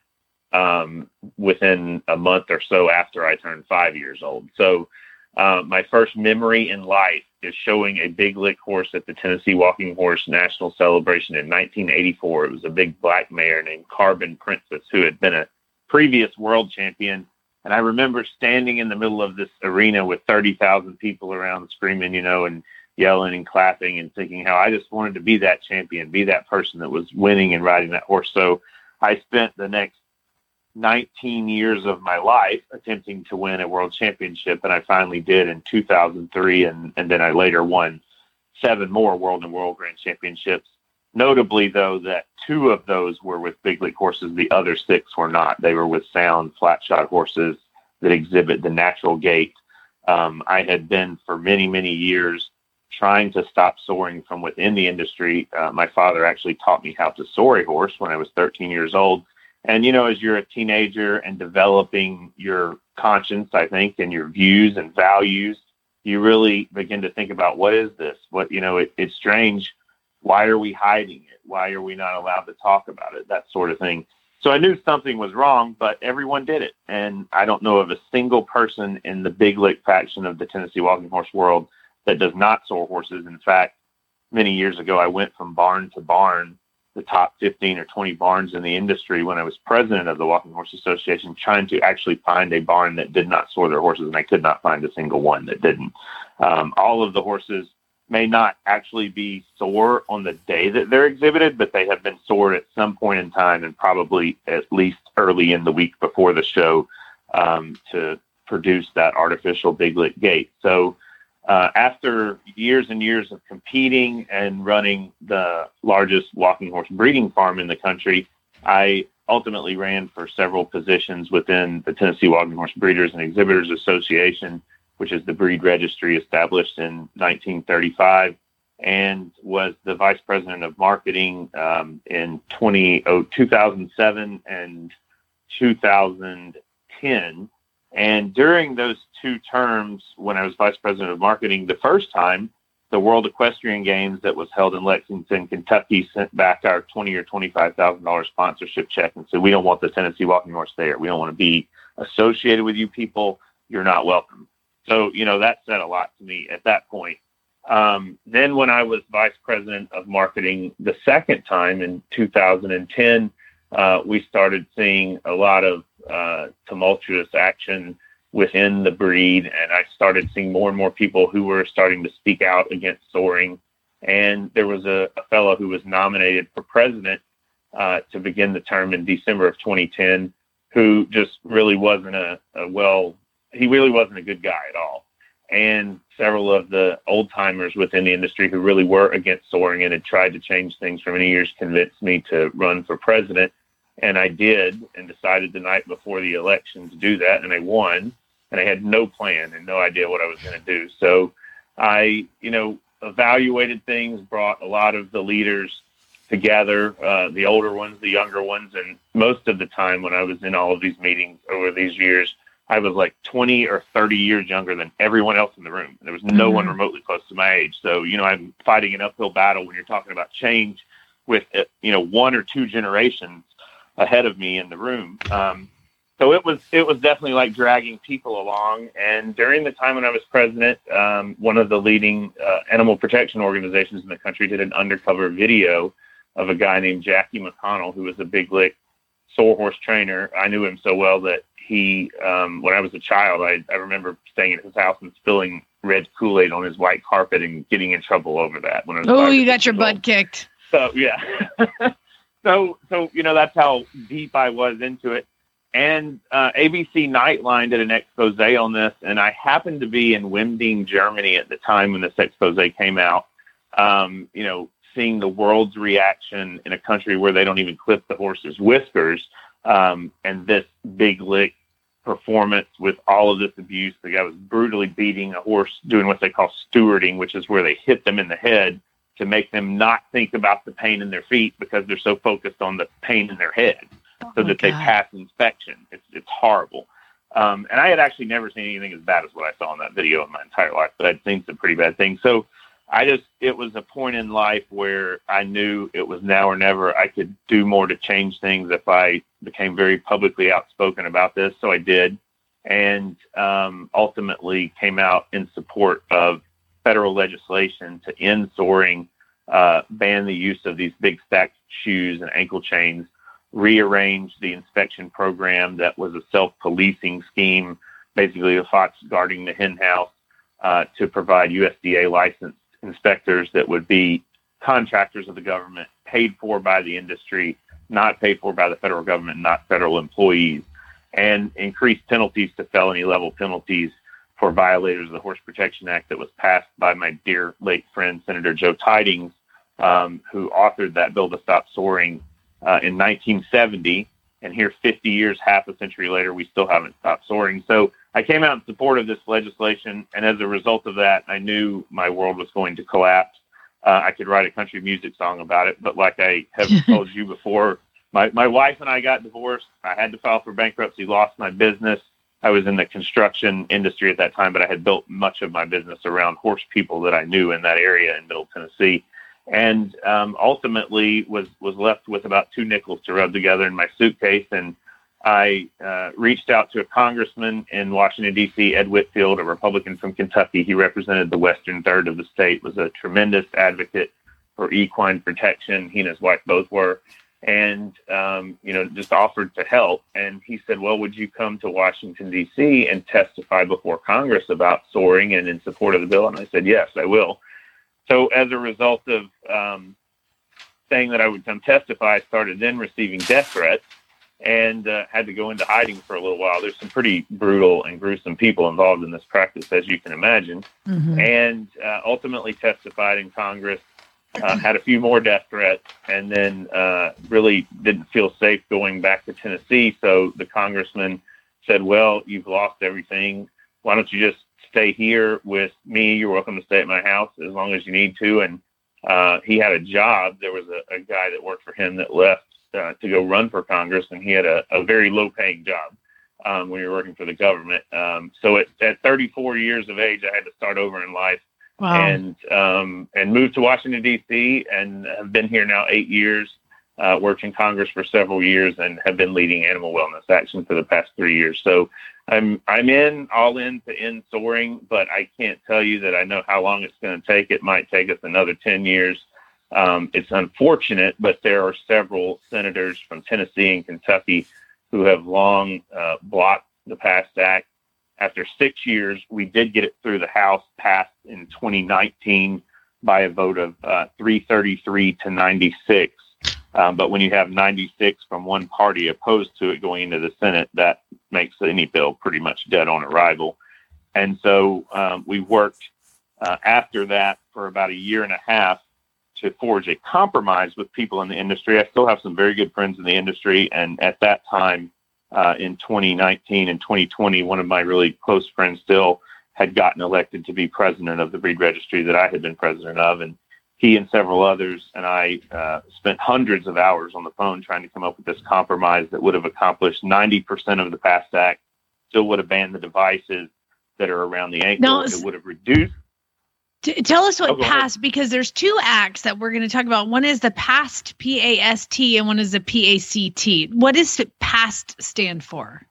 um, within a month or so after I turned five years old. So uh, my first memory in life is showing a big lick horse at the Tennessee Walking Horse National Celebration in 1984. It was a big black mare named Carbon Princess who had been a previous world champion. And I remember standing in the middle of this arena with 30,000 people around screaming, you know, and yelling and clapping and thinking how I just wanted to be that champion, be that person that was winning and riding that horse. So I spent the next 19 years of my life attempting to win a world championship, and I finally did in 2003, and, and then I later won seven more world and world grand championships. Notably, though, that two of those were with big lick horses, the other six were not. They were with sound, flat shod horses that exhibit the natural gait. Um, I had been for many, many years trying to stop soring from within the industry. Uh, my father actually taught me how to sore a horse when I was 13 years old. And, you know, as you're a teenager and developing your conscience, I think, and your views and values, you really begin to think about what is this? What, you know, it, it's strange. Why are we hiding it? Why are we not allowed to talk about it? That sort of thing. So I knew something was wrong, but everyone did it. And I don't know of a single person in the big lick faction of the Tennessee walking horse world that does not sore horses. In fact, many years ago, I went from barn to barn, the top 15 or 20 barns in the industry when I was president of the Walking Horse Association, trying to actually find a barn that did not sore their horses. And I could not find a single one that didn't. Um, all of the horses may not actually be sore on the day that they're exhibited, but they have been sore at some point in time and probably at least early in the week before the show um, to produce that artificial big lick gait. So uh, after years and years of competing and running the largest walking horse breeding farm in the country, I ultimately ran for several positions within the Tennessee Walking Horse Breeders and Exhibitors Association, which is the breed registry established in 1935, and was the vice president of marketing um, in 20, oh, 2007 and 2010. And during those two terms, when I was vice president of marketing, the first time, the World Equestrian Games that was held in Lexington, Kentucky, sent back our twenty or twenty-five thousand dollars sponsorship check and said, "We don't want the Tennessee Walking Horse there. We don't want to be associated with you people. You're not welcome." So, you know, that said a lot to me at that point. Um, then, when I was vice president of marketing the second time in 2010, uh, we started seeing a lot of uh, tumultuous action within the breed, and I started seeing more and more people who were starting to speak out against soring. And there was a, a fellow who was nominated for president uh, to begin the term in December of 2010, who just really wasn't a, a well, he really wasn't a good guy at all. And several of the old timers within the industry who really were against soring and had tried to change things for many years convinced me to run for president. And I did and decided the night before the election to do that. And I won. And I had no plan and no idea what I was going to do. So I, you know, evaluated things, brought a lot of the leaders together, uh, the older ones, the younger ones, and most of the time when I was in all of these meetings over these years, I was like 20 or 30 years younger than everyone else in the room. There was no one remotely close to my age. So, you know, I'm fighting an uphill battle when you're talking about change with, uh, you know, one or two generations ahead of me in the room. Um, so it was it was definitely like dragging people along. And during the time when I was president, um, one of the leading uh, animal protection organizations in the country did an undercover video of a guy named Jackie McConnell, who was a big lick sore horse trainer. I knew him so well that he, um, when I was a child, I, I remember staying at his house and spilling red Kool Aid on his white carpet and getting in trouble over that. When I was Oh, you got your old. butt kicked. So yeah. so so you know that's how deep I was into it. And uh, ABC Nightline did an expose on this, and I happened to be in Wimding, Germany at the time when this expose came out. Um, you know, seeing the world's reaction in a country where they don't even clip the horse's whiskers, um, and this big lick performance with all of this abuse. The guy was brutally beating a horse, doing what they call stewarding, which is where they hit them in the head to make them not think about the pain in their feet because they're so focused on the pain in their head so Oh my that they pass inspection. It's it's horrible. Um, and I had actually never seen anything as bad as what I saw in that video in my entire life, but I'd seen some pretty bad things. So I just it was a point in life where I knew it was now or never. I could do more to change things if I became very publicly outspoken about this. So I did, and um, ultimately came out in support of federal legislation to end soring, uh, ban the use of these big stacked shoes and ankle chains, rearrange the inspection program that was a self-policing scheme, basically the fox guarding the hen house, uh, to provide USDA licensed inspectors that would be contractors of the government, paid for by the industry, not paid for by the federal government, not federal employees, and increased penalties to felony level penalties for violators of the Horse Protection Act that was passed by my dear late friend Senator Joe Tydings, um, who authored that bill to stop soring uh, in 1970. And here, 50 years, half a century later, we still haven't stopped soring. So I came out in support of this legislation, and as a result of that, I knew my world was going to collapse. Uh, I could write a country music song about it, but like I have told you before, my, my wife and I got divorced. I had to file for bankruptcy, lost my business. I was in the construction industry at that time, but I had built much of my business around horse people that I knew in that area in Middle Tennessee, and um, ultimately was was left with about two nickels to rub together in my suitcase. And I uh, reached out to a congressman in Washington D.C., Ed Whitfield, a Republican from Kentucky. He represented the western third of the state. Was a tremendous advocate for equine protection. He and his wife both were and um, you know just offered to help and he said well would you come to washington d.c and testify before congress about soring and in support of the bill and i said yes i will so as a result of um, saying that i would come testify i started then receiving death threats and uh, had to go into hiding for a little while there's some pretty brutal and gruesome people involved in this practice as you can imagine Mhm. and uh, ultimately testified in Congress. Uh, had a few more death threats, and then uh, really didn't feel safe going back to Tennessee. So the congressman said, "Well, you've lost everything. Why don't you just stay here with me? You're welcome to stay at my house as long as you need to." And uh, he had a job. There was a, a guy that worked for him that left uh, to go run for Congress, and he had a, a very low-paying job um, when you're working for the government. Um, so at, at 34 years of age, I had to start over in life Wow. and um, and moved to Washington D.C. and have been here now eight years. Uh, worked in Congress for several years and have been leading animal wellness action for the past three years. So I'm I'm in all in to end soring, but I can't tell you that I know how long it's going to take. It might take us another ten years. Um, it's unfortunate, but there are several senators from Tennessee and Kentucky who have long uh, blocked the PAST Act after six years, we did get it through the House, passed in 2019 by a vote of uh, 333 to 96. Um, but when you have 96 from one party opposed to it going into the Senate, that makes any bill pretty much dead on arrival. And so um, we worked uh, after that for about a year and a half to forge a compromise with people in the industry. I still have some very good friends in the industry, and at that time, uh, in 2019 and 2020, one of my really close friends still had gotten elected to be president of the breed registry that I had been president of, and he and several others and I uh, spent hundreds of hours on the phone trying to come up with this compromise that would have accomplished 90% of the PAST Act, still would have banned the devices that are around the ankle. No, it would have reduced. T- tell us what Oh. PAST because there's two acts that we're going to talk about. One is the PAST P A S T and one is the P A C T. What does PAST stand for?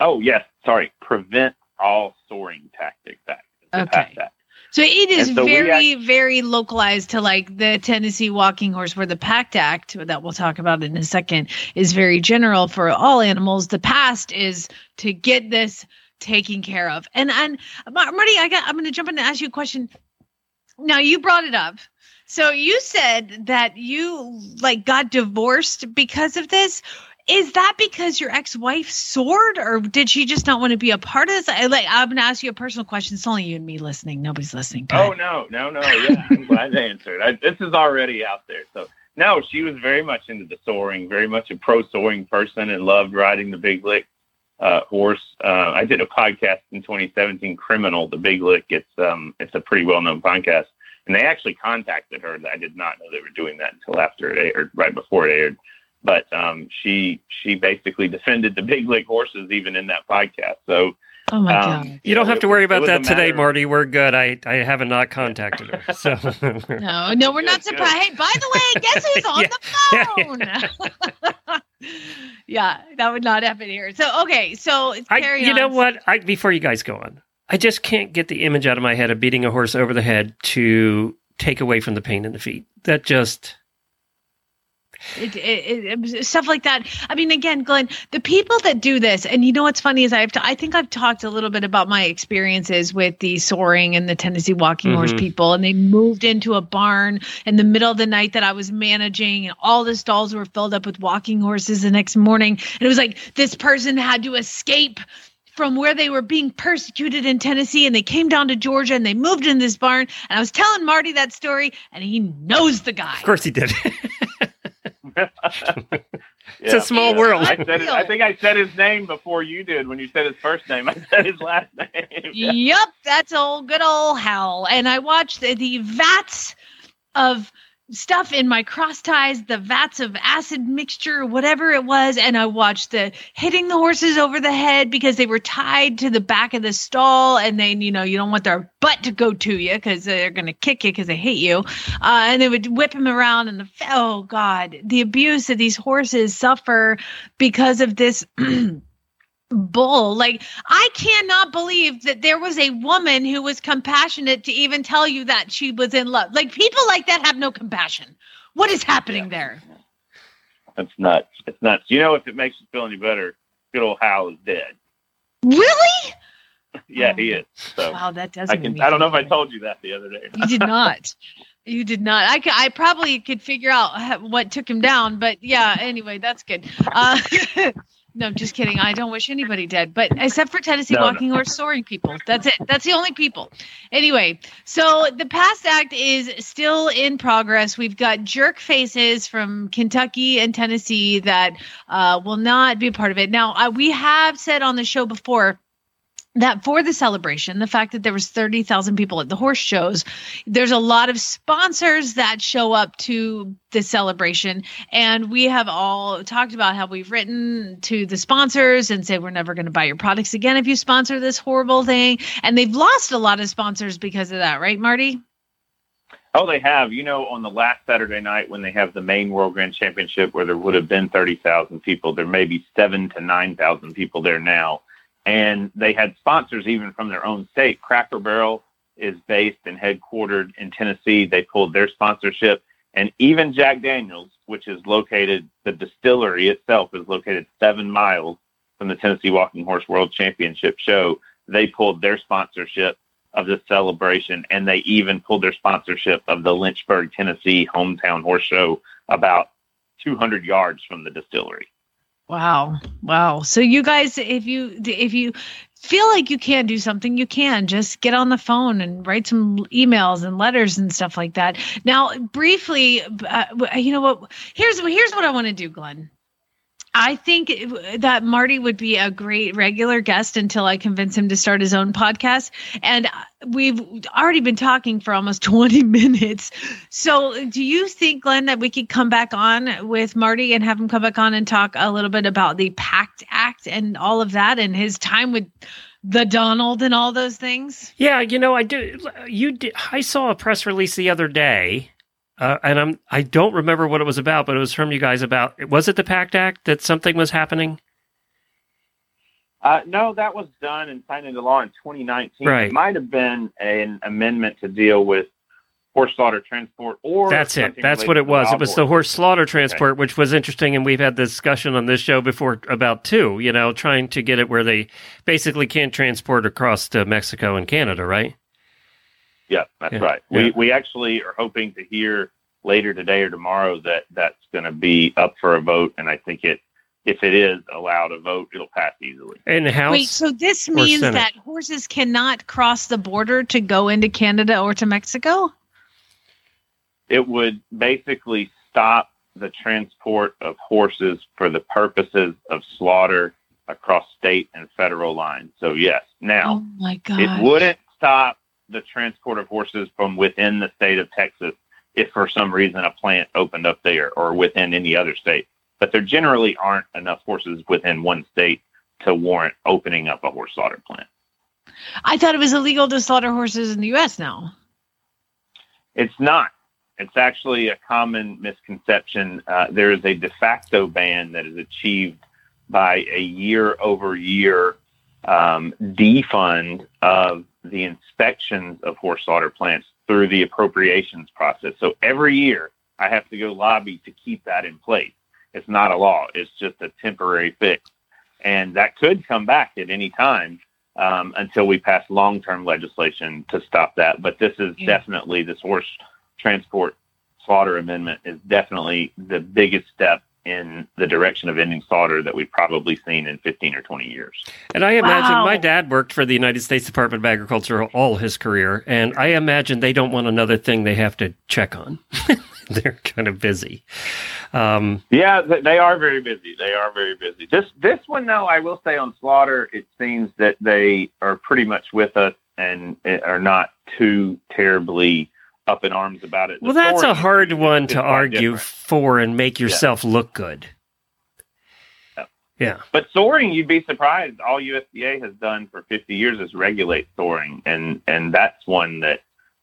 Oh, yes, sorry, prevent all soring tactics act. Okay. PAST Act. So it is so very, very localized to like the Tennessee Walking Horse, where the PACT Act that we'll talk about in a second is very general for all animals. The past is to get this taken care of. And and Marty, I got I'm going to jump in and ask you a question. Now you brought it up. So you said that you like got divorced because of this. Is that because your ex-wife sored, or did she just not want to be a part of this? I, like, I'm gonna ask you a personal question. It's only you and me listening. Nobody's listening. Go Oh ahead. no, no, no. Yeah, I'm glad they answered. I, this is already out there. So no, she was very much into the soring, very much a pro soring person, and loved riding the big lick uh, horse. Uh, I did a podcast in 2017, Criminal, the Big Lick. It's um, it's a pretty well known podcast, and they actually contacted her. I did not know they were doing that until after it aired, right before it aired. But um, she she basically defended the big lick horses even in that podcast. So Oh my um, god. You don't know, have to worry it about that today, matter- Marty. We're good. I, I haven't not contacted her. So No, no, we're not Good, good. surprised. Hey, by the way, guess who's on Yeah, the phone? Yeah, that would not happen here. So okay, so I, carry you on. know what? I before you guys go on, I just can't get the image out of my head of beating a horse over the head to take away from the pain in the feet. That just It, it, it, stuff like that. I mean, again, Glenn, the people that do this, and you know what's funny is I've t- I think I've talked a little bit about my experiences with the soring and the Tennessee Walking Horse Mhm. people, and they moved into a barn in the middle of the night that I was managing, and all the stalls were filled up with walking horses the next morning, and it was like this person had to escape from where they were being persecuted in Tennessee and they came down to Georgia and they moved in this barn and I was telling Marty that story and he knows the guy. of course he did. It's a small world. I said it, I think I said his name before you did when you said his first name. I said his last name. Yep, that's old good old Hal. And I watched the, the vats of stuff in my cross ties, the vats of acid mixture, whatever it was, and I watched the hitting the horses over the head because they were tied to the back of the stall, and then you know you don't want their butt to go to you because they're gonna kick you because they hate you, uh, and they would whip him around, and the oh god, the abuse that these horses suffer because of this. bull. Like, I cannot believe that there was a woman who was compassionate to even tell you that she was in love. Like, people like that have no compassion. What is happening there? That's nuts. It's nuts. You know, if it makes you feel any better, good old Hal is dead. Really? yeah, Oh. he is. So Wow, that doesn't. I can. I don't know if I told you that the other day. You did not. You did not. I, could, I probably could figure out what took him down, but yeah. Anyway, that's good. Uh, no, just kidding. I don't wish anybody dead, but except for Tennessee No, no. walking horse soring people. That's it. That's the only people. Anyway, so the past act is still in progress. We've got jerk faces from Kentucky and Tennessee that uh, will not be a part of it. Now, uh, we have said on the show before that for the celebration the fact that there was 30,000 people at the horse shows there's a lot of sponsors that show up to the celebration. And we have all talked about how we've written to the sponsors and said we're never going to buy your products again if you sponsor this horrible thing. And they've lost a lot of sponsors because of that right marty? Oh, they have. You know, on the last Saturday night when they have the main World Grand Championship, where there would have been thirty thousand people, there may be seven to nine thousand people there now, and they had sponsors even from their own state. Cracker Barrel is based and headquartered in Tennessee. They pulled their sponsorship, and even Jack Daniels, which is located, the distillery itself is located seven miles from the Tennessee Walking Horse World Championship show. They pulled their sponsorship of the celebration, and they even pulled their sponsorship of the Lynchburg, Tennessee hometown horse show about 200 yards from the distillery. Wow. Wow. So you guys if you if you feel like you can't do something, you can just get on the phone and write some emails and letters and stuff like that. Now, briefly, uh, you know what? Here's here's what I want to do, Glenn. I think that Marty would be a great regular guest until I convince him to start his own podcast. And we've already been talking for almost 20 minutes. So, do you think, Glenn, that we could come back on with Marty and have him come back on and talk a little bit about the PACT Act and all of that and his time with the Donald and all those things? Yeah, you know, I do. You did. I saw a press release the other day, uh, and I'm. I don't remember what it was about, but it was from you guys about. Was it the Pact Act that something was happening? Uh, no, that was done and signed into law in 2019. Right. It might have been an amendment to deal with horse slaughter transport, or That's it. That's what it was. It was the horse. slaughter transport, which was interesting, and we've had this discussion on this show before about two You know, trying to get it where they basically can't transport across to Mexico and Canada, right? Yeah, that's Yeah, right. yeah. We we actually are hoping to hear later today or tomorrow that that's going to be up for a vote, and I think it if it is allowed a vote, it'll pass easily. In the House. Wait, so this means Senate? that horses cannot cross the border to go into Canada or to Mexico? It would basically stop the transport of horses for the purposes of slaughter across state and federal lines. So yes, now. Oh my god! It wouldn't stop the transport of horses from within the state of Texas if for some reason a plant opened up there or within any other state. But there generally aren't enough horses within one state to warrant opening up a horse slaughter plant. I thought it was illegal to slaughter horses in the U.S. now. It's not. It's actually a common misconception. Uh, there is a de facto ban that is achieved by a year over year um, defund of the inspections of horse slaughter plants through the appropriations process. So every year I have to go lobby to keep that in place. It's not a law, it's just a temporary fix. And that could come back at any time um, until we pass long term legislation to stop that. But this is Yeah. definitely this horse transport slaughter amendment is definitely the biggest step in the direction of ending slaughter that we've probably seen in 15 or 20 years. And I imagine Wow. my dad worked for the United States Department of Agriculture all his career, and I imagine they don't want another thing they have to check on. They're kind of busy. Um, Yeah, they are very busy. They are very busy. This this one, though, I will say on slaughter, it seems that they are pretty much with us and uh, are not too terribly up in arms about it. The well, that's a hard one to argue different. for and make yourself look good. Yeah. Yeah. But soring, you'd be surprised. All USDA has done for 50 years is regulate soring, and and that's one that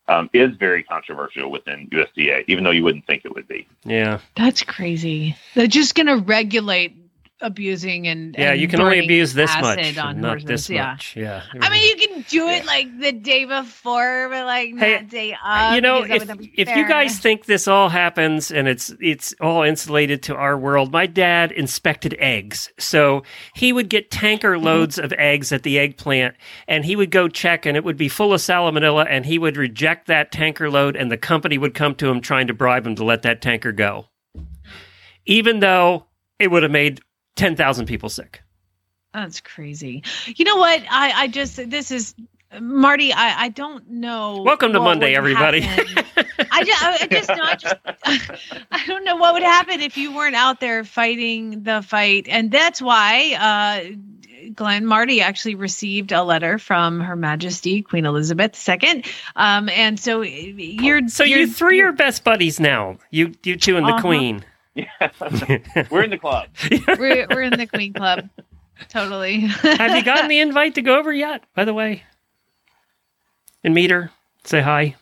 um, is very controversial within USDA, even though you wouldn't think it would be. Yeah. That's crazy. They're just going to regulate abusing and Yeah. and You can only abuse this much, on not horses. this yeah. much. Yeah. I mean, you can do it like the day before, but like Hey, not day of. you know, if if you guys think this all happens and it's it's all insulated to our world, my dad inspected eggs, so he would get tanker Mm-hmm. loads of eggs at the egg plant, and he would go check, and it would be full of salmonella, and he would reject that tanker load, and the company would come to him trying to bribe him to let that tanker go, even though it would have made ten thousand people sick. That's crazy. You know what? I, I just this is Marty. I, I don't know. Welcome to Monday, everybody. I just, I just, no, I just, I don't know what would happen if you weren't out there fighting the fight, and that's why uh, Glenn Marty actually received a letter from Her Majesty Queen Elizabeth II, um, and so you're so you're, you three are best buddies now. You you two and the Uh-huh. queen. We're in the club. we're we're in the Queen Club, totally. Have you gotten the invite to go over yet? By the way, and meet her, say hi,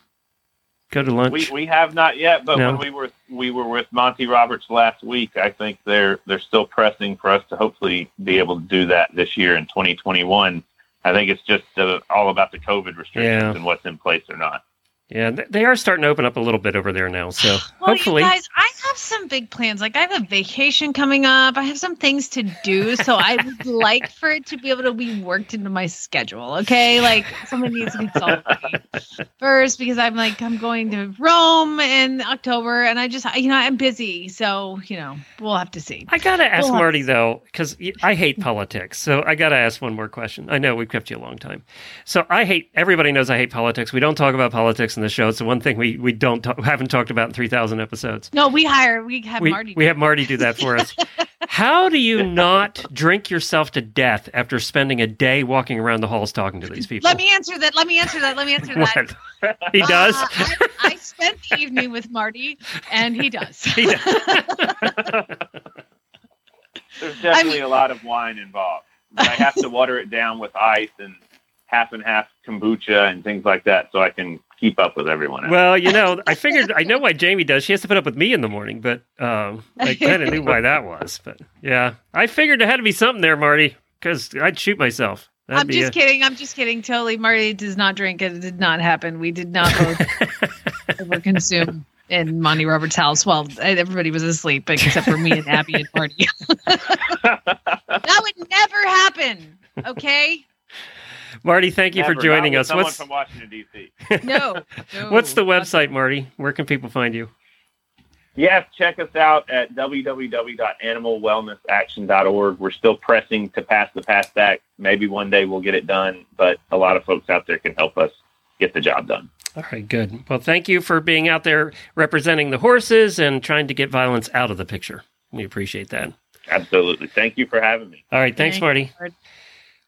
go to lunch. We we have not yet, but No. when we were we were with Monty Roberts last week, I think they're they're still pressing for us to hopefully be able to do that this year in 2021. I think it's just uh, all about the COVID restrictions Yeah. and what's in place or not. Yeah, they are starting to open up a little bit over there now. So Well, hopefully, you guys, I have some big plans. Like I have a vacation coming up. I have some things to do. So I would like for it to be able to be worked into my schedule. Okay. Like someone needs to consult me first because I'm like, I'm going to Rome in October and I just, you know, I'm busy. So, you know, we'll have to see. I gotta ask Well, Marty though, because I hate politics. So I gotta ask one more question. I know we've kept you a long time. So I hate. Everybody knows I hate politics. We don't talk about politics in the show. It's the one thing we we don't talk, haven't talked about in three thousand episodes. No, we hire. We have we, Marty. we have Marty do that for us. How do you not drink yourself to death after spending a day walking around the halls talking to these people? Let me answer that. Let me answer that. Let me answer that. He does. Uh, I, I spent the evening with Marty, and he does. He does. There's definitely a lot of wine involved. I have to water it down with ice and half and half kombucha and things like that so I can keep up with everyone else. Well, you know, I figured I know why Jamie does. She has to put up with me in the morning, but um, I kind of knew why that was. But yeah, I figured there had to be something there, Marty, because I'd shoot myself. That'd I'm just a- kidding. I'm just kidding. Totally. Marty does not drink. It did not happen. We did not both overconsume in Monty Roberts' house. Well, everybody was asleep except for me and Abby and Marty. that would never happen. Okay. Marty, thank you Never, for joining not with us. Someone What's from Washington D.C. No. no. what's the website, Marty? Where can people find you? Yes, check us out at www.animalwellnessaction.org. We're still pressing to pass the PAST Act. Maybe one day we'll get it done, but a lot of folks out there can help us get the job done. All right, good. Well, thank you for being out there representing the horses and trying to get violence out of the picture. We appreciate that. Absolutely. Thank you for having me. All right, thanks, Thank Marty. you.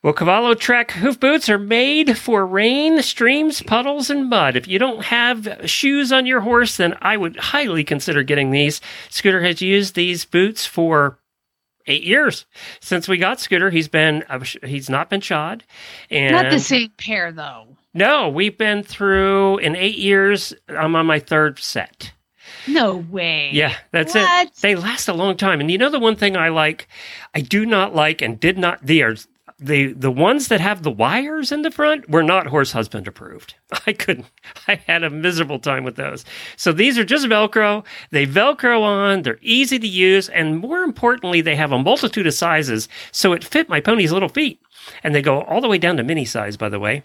Well, Cavallo Trek hoof boots are made for rain, streams, puddles, and mud. If you don't have shoes on your horse, then I would highly consider getting these. Scooter has used these boots for eight years since we got Scooter. He's been uh, he's not been shod, and Not the same pair, though. no, we've been through in eight years. I'm on my third set. No way. Yeah, that's What? it. They last a long time. And you know the one thing I like, I do not like and did not the are the the ones that have the wires in the front were not horse husband approved. I couldn't. I had a miserable time with those. So these are just Velcro. They Velcro on. They're easy to use, and more importantly, they have a multitude of sizes, so it fit my pony's little feet. And they go all the way down to mini size, by the way.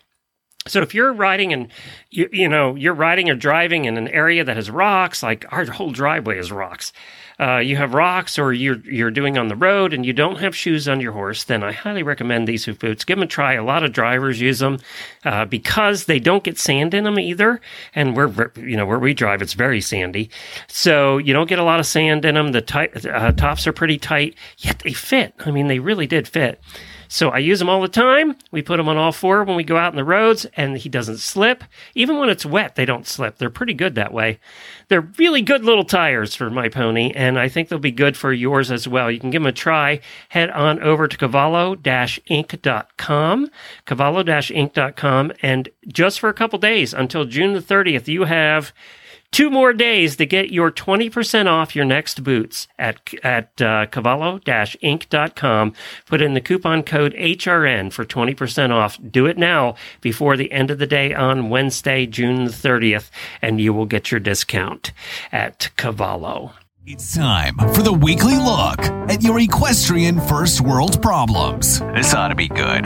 So if you're riding and you, you know you're riding or driving in an area that has rocks, like our whole driveway is rocks, uh, you have rocks, or you're you're doing on the road and you don't have shoes on your horse, then I highly recommend these hoof boots. Give them a try. A lot of drivers use them uh, because they don't get sand in them either. And we're you know where we drive, it's very sandy, so you don't get a lot of sand in them. The tight, uh, tops are pretty tight, yet they fit. I mean, they really did fit. So I use them all the time. We put them on all four when we go out in the roads, and he doesn't slip. Even when it's wet, they don't slip. They're pretty good that way. They're really good little tires for my pony, and I think they'll be good for yours as well. You can give them a try. Head on over to cavallo-inc.com, cavallo-inc.com, and just for a couple days until June the 30th, you have two more days to get your 20% off your next boots at, at uh, cavallo-inc.com. Put in the coupon code HRN for 20% off. Do it now before the end of the day on Wednesday, June the 30th, and you will get your discount at Cavallo. It's time for the weekly look at your equestrian first world problems. This ought to be good.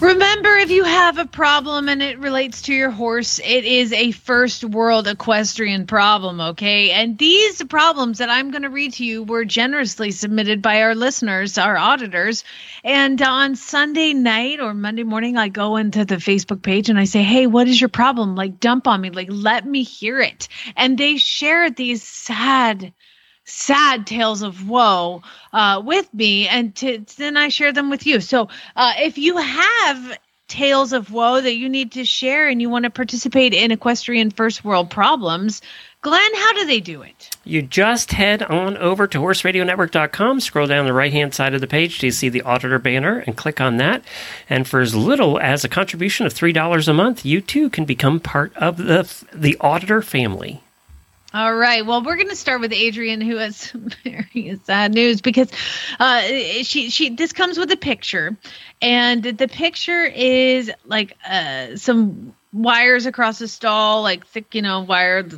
Remember, if you have a problem and it relates to your horse, it is a first world equestrian problem, okay? And these problems that I'm going to read to you were generously submitted by our listeners, our auditors. And on Sunday night or Monday morning, I go into the Facebook page and I say, Hey, what is your problem? Like, dump on me, like, let me hear it. And they share these sad, sad tales of woe uh, with me, and to, then I share them with you. So uh, if you have tales of woe that you need to share and you want to participate in equestrian first world problems, Glenn, how do they do it? You just head on over to horseradionetwork.com, scroll down the right hand side of the page to see the auditor banner and click on that. And for as little as a contribution of $3 a month, you too can become part of the, the auditor family. All right. Well, we're going to start with Adrian, who has some very sad news because uh, she she this comes with a picture, and the picture is like uh, some wires across the stall, like thick, you know, wire.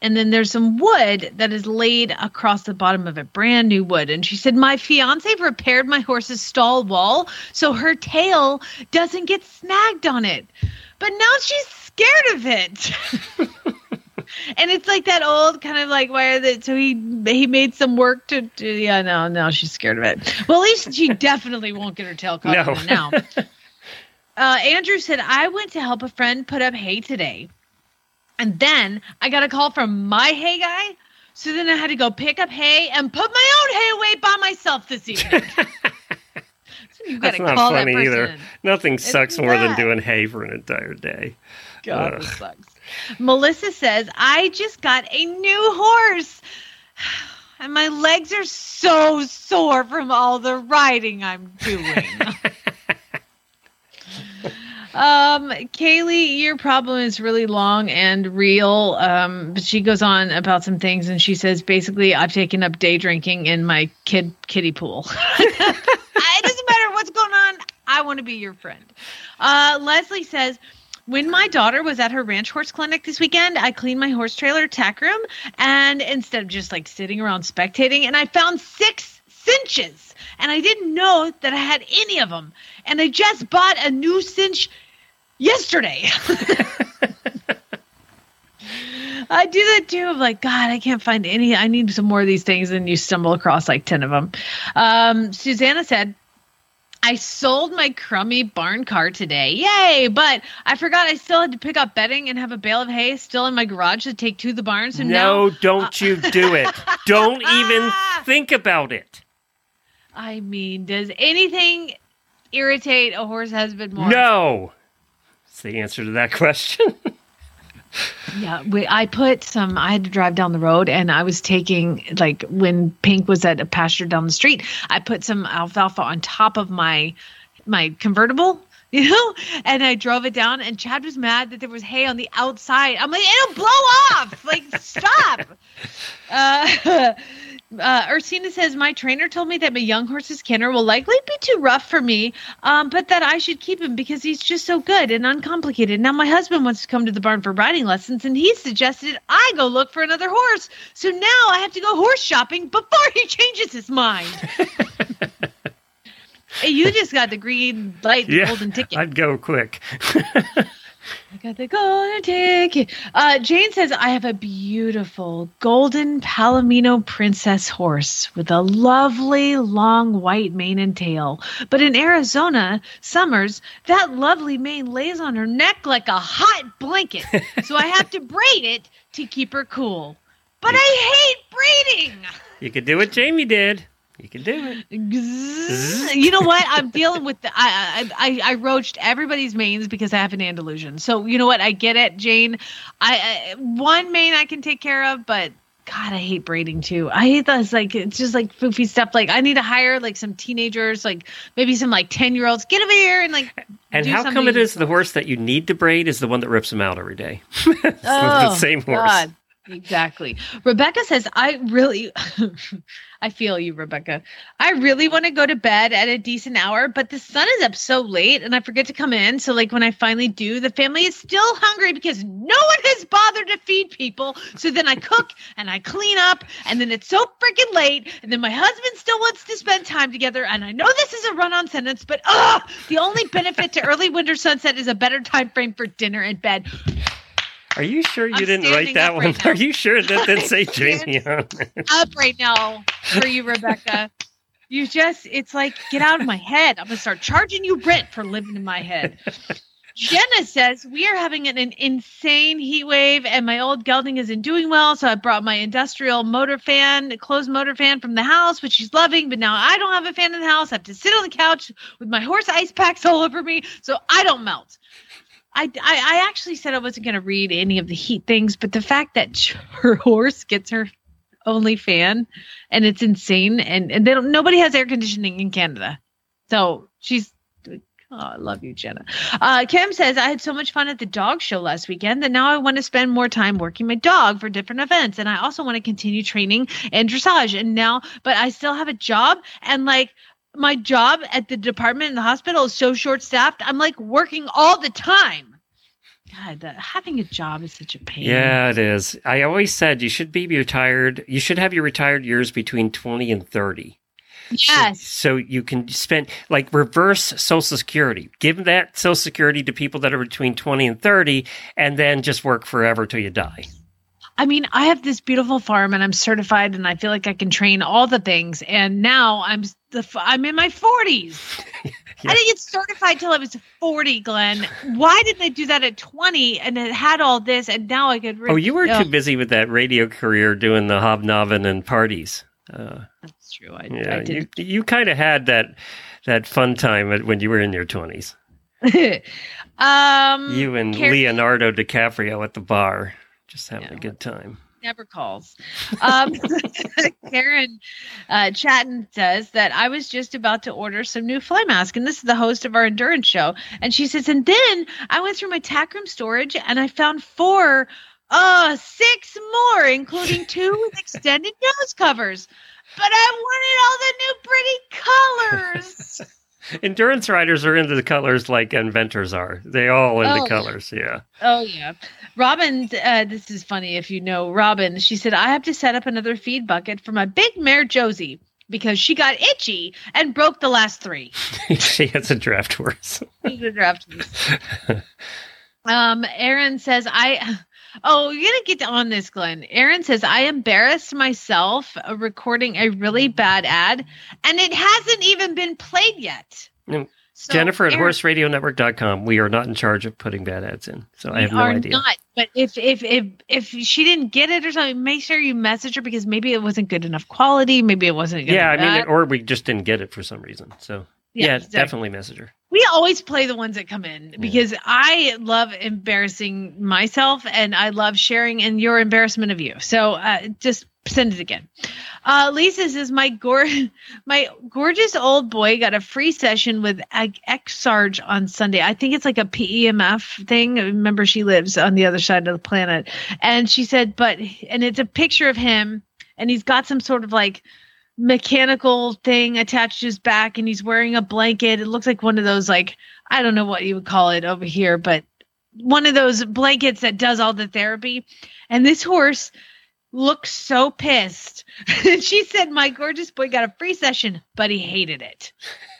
And then there's some wood that is laid across the bottom of it, brand new wood. And she said, My fiance repaired my horse's stall wall so her tail doesn't get snagged on it. But now she's scared of it. and it's like that old kind of like wire that so he he made some work to, to yeah no no she's scared of it well at least she definitely won't get her tail caught No. now Uh, Andrew said, I went to help a friend put up hay today. And then I got a call from my hay guy. So then I had to go pick up hay and put my own hay away by myself this evening. you That's gotta not call that funny person either. in. Nothing sucks more than doing hay for an entire day. God, Ugh. sucks. Melissa says, I just got a new horse. And my legs are so sore from all the riding I'm doing. um, Kaylee, your problem is really long and real. Um, but she goes on about some things and she says basically I've taken up day drinking in my kid kiddie pool. it doesn't matter what's going on. I want to be your friend. Uh, Leslie says, when my daughter was at her ranch horse clinic this weekend, I cleaned my horse trailer tack room and instead of just like sitting around spectating, and I found six cinches. And I didn't know that I had any of them. And I just bought a new cinch yesterday. I do that too. I'm like, God, I can't find any. I need some more of these things. And you stumble across like 10 of them. Um, Susanna said, I sold my crummy barn car today. Yay! But I forgot I still had to pick up bedding and have a bale of hay still in my garage to take to the barn. So no, now don't uh, you do it. Don't even think about it. I mean, does anything irritate a horse husband more? No. That's the answer to that question. Yeah, we, I put some. I had to drive down the road, and I was taking like when Pink was at a pasture down the street. I put some alfalfa on top of my my convertible, you know, and I drove it down. And Chad was mad that there was hay on the outside. I'm like, it'll blow off. Like, stop. Uh, uh, Ursina says, My trainer told me that my young horse's canter will likely be too rough for me, um, but that I should keep him because he's just so good and uncomplicated. Now, my husband wants to come to the barn for riding lessons, and he suggested I go look for another horse. So now I have to go horse shopping before he changes his mind. Hey, you just got the green light, yeah. golden ticket. I'd go quick. I got the golden ticket. Uh, Jane says, I have a beautiful golden Palomino princess horse with a lovely long white mane and tail. But in Arizona summers, that lovely mane lays on her neck like a hot blanket. so I have to braid it to keep her cool. But I hate braiding. you could do what Jamie did. You can do it. You know what? I'm dealing with the. I, I I roached everybody's manes because I have an Andalusian. So you know what? I get it, Jane. I, I one mane I can take care of, but God, I hate braiding too. I hate those like it's just like foofy stuff. Like I need to hire like some teenagers, like maybe some like ten year olds. Get over here and like. And how come it is the horse that you need to braid is the one that rips them out every day? Oh, the same horse. God. Exactly. Rebecca says, I really, I feel you, Rebecca. I really want to go to bed at a decent hour, but the sun is up so late and I forget to come in. So, like, when I finally do, the family is still hungry because no one has bothered to feed people. So then I cook and I clean up, and then it's so freaking late. And then my husband still wants to spend time together. And I know this is a run on sentence, but ugh, the only benefit to early winter sunset is a better time frame for dinner and bed. Are you sure you I'm didn't write that one? right. Are you sure that didn't say. Jamie on it? up right now for you, Rebecca. You just, it's like, get out of my head. I'm going to start charging you rent for living in my head. Jenna says, We are having an, an insane heat wave, and my old gelding isn't doing well. So I brought my industrial motor fan, closed motor fan from the house, which she's loving. But now I don't have a fan in the house. I have to sit on the couch with my horse ice packs all over me so I don't melt. I, I, I actually said I wasn't going to read any of the heat things, but the fact that her horse gets her only fan and it's insane and, and they don't nobody has air conditioning in Canada. So she's Oh, I love you, Jenna. Uh, Kim says, I had so much fun at the dog show last weekend that now I want to spend more time working my dog for different events. And I also want to continue training and dressage. And now, but I still have a job and like my job at the department in the hospital is so short staffed. I'm like working all the time. God, the, having a job is such a pain. Yeah, it is. I always said you should be retired. You should have your retired years between 20 and 30. Yes. So you can spend like reverse Social Security. Give that Social Security to people that are between 20 and 30 and then just work forever till you die. I mean, I have this beautiful farm and I'm certified and I feel like I can train all the things. And now I'm the f- I'm in my 40s. I didn't get certified till I was 40, Glenn. Why did they do that at 20 and it had all this and now I could? re- Oh, you were too busy with that radio career doing the hobnobbing and parties. Uh, That's true. I, yeah, I you did. you kind of had that that fun time when you were in your twenties. um, You and Carrie- Leonardo DiCaprio at the bar, just having Yeah. a good time. never calls. Um, Karen uh, Chaton says that I was just about to order some new fly mask, and this is the host of our endurance show. And she says, and then I went through my tack room storage and I found four, uh, six more, including two with extended nose covers. But I wanted all the new pretty colors. Endurance riders are into the colors like eventers are. They all into Oh. colors. Yeah. Oh yeah, Robin. Uh, this is funny if you know Robin. She said I have to set up another feed bucket for my big mare Josie because she got itchy and broke the last three. she has a draft horse. She's a draft. um, Aaron says I. Oh, you're gonna get on this, Glenn. Aaron says I embarrassed myself uh, recording a really bad ad, and it hasn't even been played yet. No. So, Jennifer at Aaron- horseradionetwork.com. We are not in charge of putting bad ads in. So I have no idea. Not, but if if if if she didn't get it or something, make sure you message her because maybe it wasn't good enough quality. Maybe it wasn't. Good yeah, I mean, or we just didn't get it for some reason. So yeah, exactly. definitely message her. We always play the ones that come in because I love embarrassing myself and I love sharing in your embarrassment of you. So uh, just send it again. Uh, Lisa says my gor- my gorgeous old boy got a free session with X Sarge on Sunday. I think it's like a PEMF thing. Remember, she lives on the other side of the planet, and she said, but and it's a picture of him, and he's got some sort of like mechanical thing attached to his back and he's wearing a blanket. It looks like one of those like I don't know what you would call it over here, but one of those blankets that does all the therapy. And this horse looks so pissed. she said my gorgeous boy got a free session, but he hated it.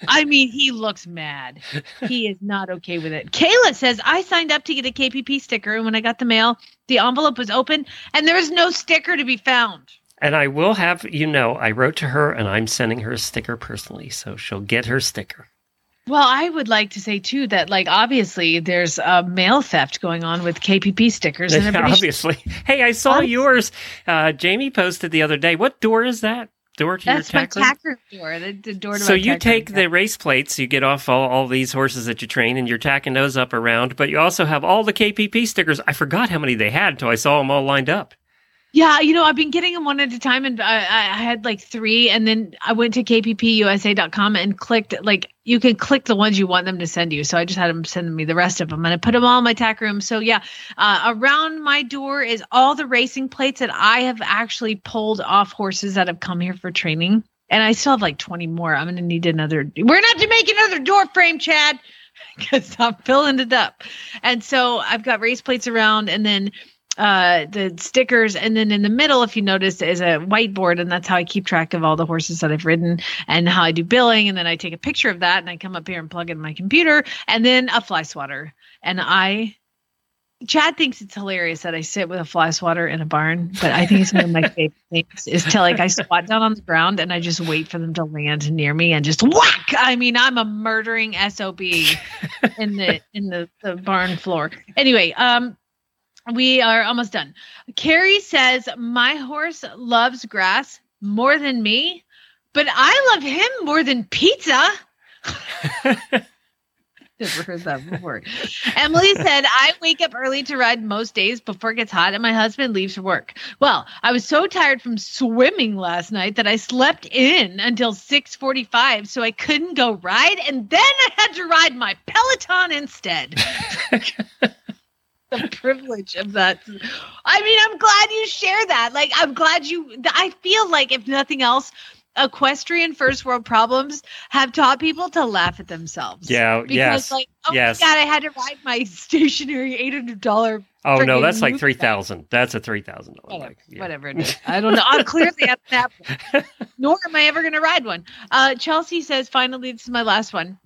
I mean, he looks mad. He is not okay with it. Kayla says I signed up to get a KPP sticker and when I got the mail, the envelope was open and there was no sticker to be found. And I will have you know, I wrote to her and I'm sending her a sticker personally, so she'll get her sticker. Well, I would like to say too that like obviously there's a mail theft going on with KPP stickers and everybody Obviously. Hey, I saw Obviously. yours. Uh, Jamie posted the other day. What door is that? Door to that's your tack room? tack room door. The, the door to So you take room. the race plates, you get off all, all these horses that you train, and you're tacking those up around. But you also have all the KPP stickers. I forgot how many they had until I saw them all lined up. Yeah, you know, I've been getting them one at a time, and I, I had like three, and then I went to kppusa.com and clicked like you can click the ones you want them to send you. So I just had them send me the rest of them, and I put them all in my tack room. So yeah, uh, around my door is all the racing plates that I have actually pulled off horses that have come here for training, and I still have like twenty more. I'm gonna need another. We're not to make another door frame, Chad, because I'm filling it up, and so I've got race plates around, and then uh the stickers and then in the middle if you notice is a whiteboard and that's how i keep track of all the horses that i've ridden and how i do billing and then i take a picture of that and i come up here and plug in my computer and then a fly swatter. And i chad thinks it's hilarious that i sit with a fly swatter in a barn but i think it's one of my favorite things is to like i squat down on the ground and i just wait for them to land near me and just whack! I mean i'm a murdering sob in the in the, the barn floor. Anyway um we are almost done. Carrie says, My horse loves grass more than me, but I love him more than pizza. Never heard that before. Emily said, I wake up early to ride most days before it gets hot, and my husband leaves for work. Well, I was so tired from swimming last night that I slept in until 6:45, so I couldn't go ride, and then I had to ride my Peloton instead. the privilege of that. I mean, I'm glad you share that. Like, I'm glad you. I feel like, if nothing else, equestrian first world problems have taught people to laugh at themselves. Yeah, Because, yes, like, oh yes. my god, I had to ride my stationary eight hundred dollar. Oh no, that's like three thousand. That's a three thousand dollar Whatever. Yeah. whatever it is. I don't know. I'm clearly I don't. Nor am I ever going to ride one. Uh, Chelsea says, finally, this is my last one.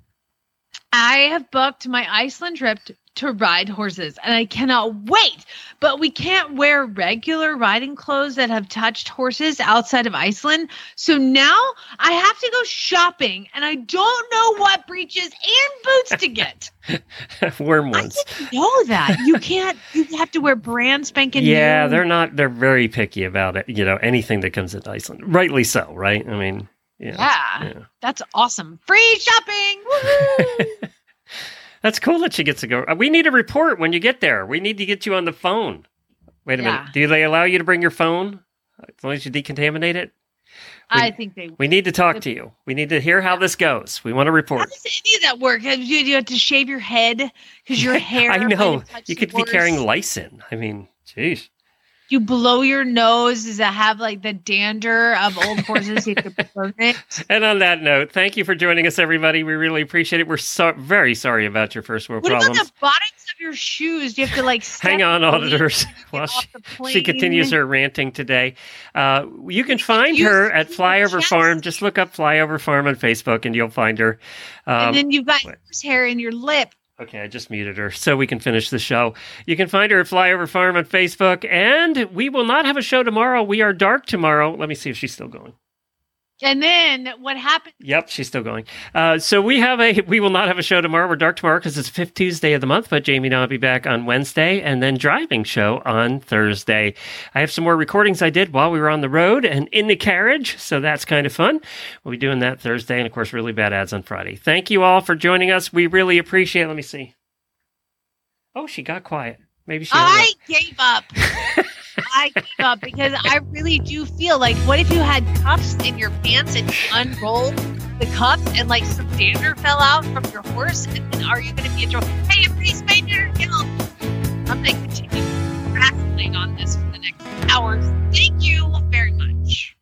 I have booked my Iceland trip to ride horses and I cannot wait. But we can't wear regular riding clothes that have touched horses outside of Iceland. So now I have to go shopping and I don't know what breeches and boots to get. Warm I ones. didn't know that. You can't you have to wear brand spanking Yeah, new. they're not. They're very picky about it. You know, anything that comes into Iceland, rightly so, right? I mean, yeah, Yeah. yeah. That's awesome. Free shopping. That's cool that she gets to go. uh, We need a report when you get there. We need to get you on the phone. Wait a Yeah. minute. Do they allow you to bring your phone as long as you decontaminate it? I think they We need to talk to you. We need to hear how this goes. We want to How report. does any of that work? You, you have to shave your head because your hair. I know. You could be horse. carrying lysine. I mean, jeez. You blow your nose. Does it have like the dander of old horses? you have burn it. And on that note, thank you for joining us, everybody. We really appreciate it. We're so very sorry about your first world What problems. about the bottoms of your shoes? Do you have to like Hang on, auditors. While she, continues her ranting today. Uh, you can find use her at Flyover chest. Farm. Just look up Flyover Farm on Facebook and you'll find her. Um, and then you've got horsehair in your lip. Okay, I just muted her so we can finish the show. You can find her at Flyover Farm on Facebook, and we will not have a show tomorrow. We are dark tomorrow. Let me see if she's still going. And then what happened? Yep, she's still going. Uh, so we have a we will not have a show tomorrow. We're dark tomorrow because it's the fifth Tuesday of the month. But Jamie and I'll be back on Wednesday, and then driving show on Thursday. I have some more recordings I did while we were on the road and in the carriage, so that's kind of fun. We'll be doing that Thursday, and of course, really bad ads on Friday. Thank you all for joining us. We really appreciate. it. Let me see. Oh, she got quiet. Maybe she. I gave up. I gave up because I really do feel like what if you had cuffs in your pants and you unrolled the cuffs and like some dander fell out from your horse and then are you going to be in trouble? Hey, everybody, spay your kill. I'm going to continue wrestling on this for the next hours. Thank you very much.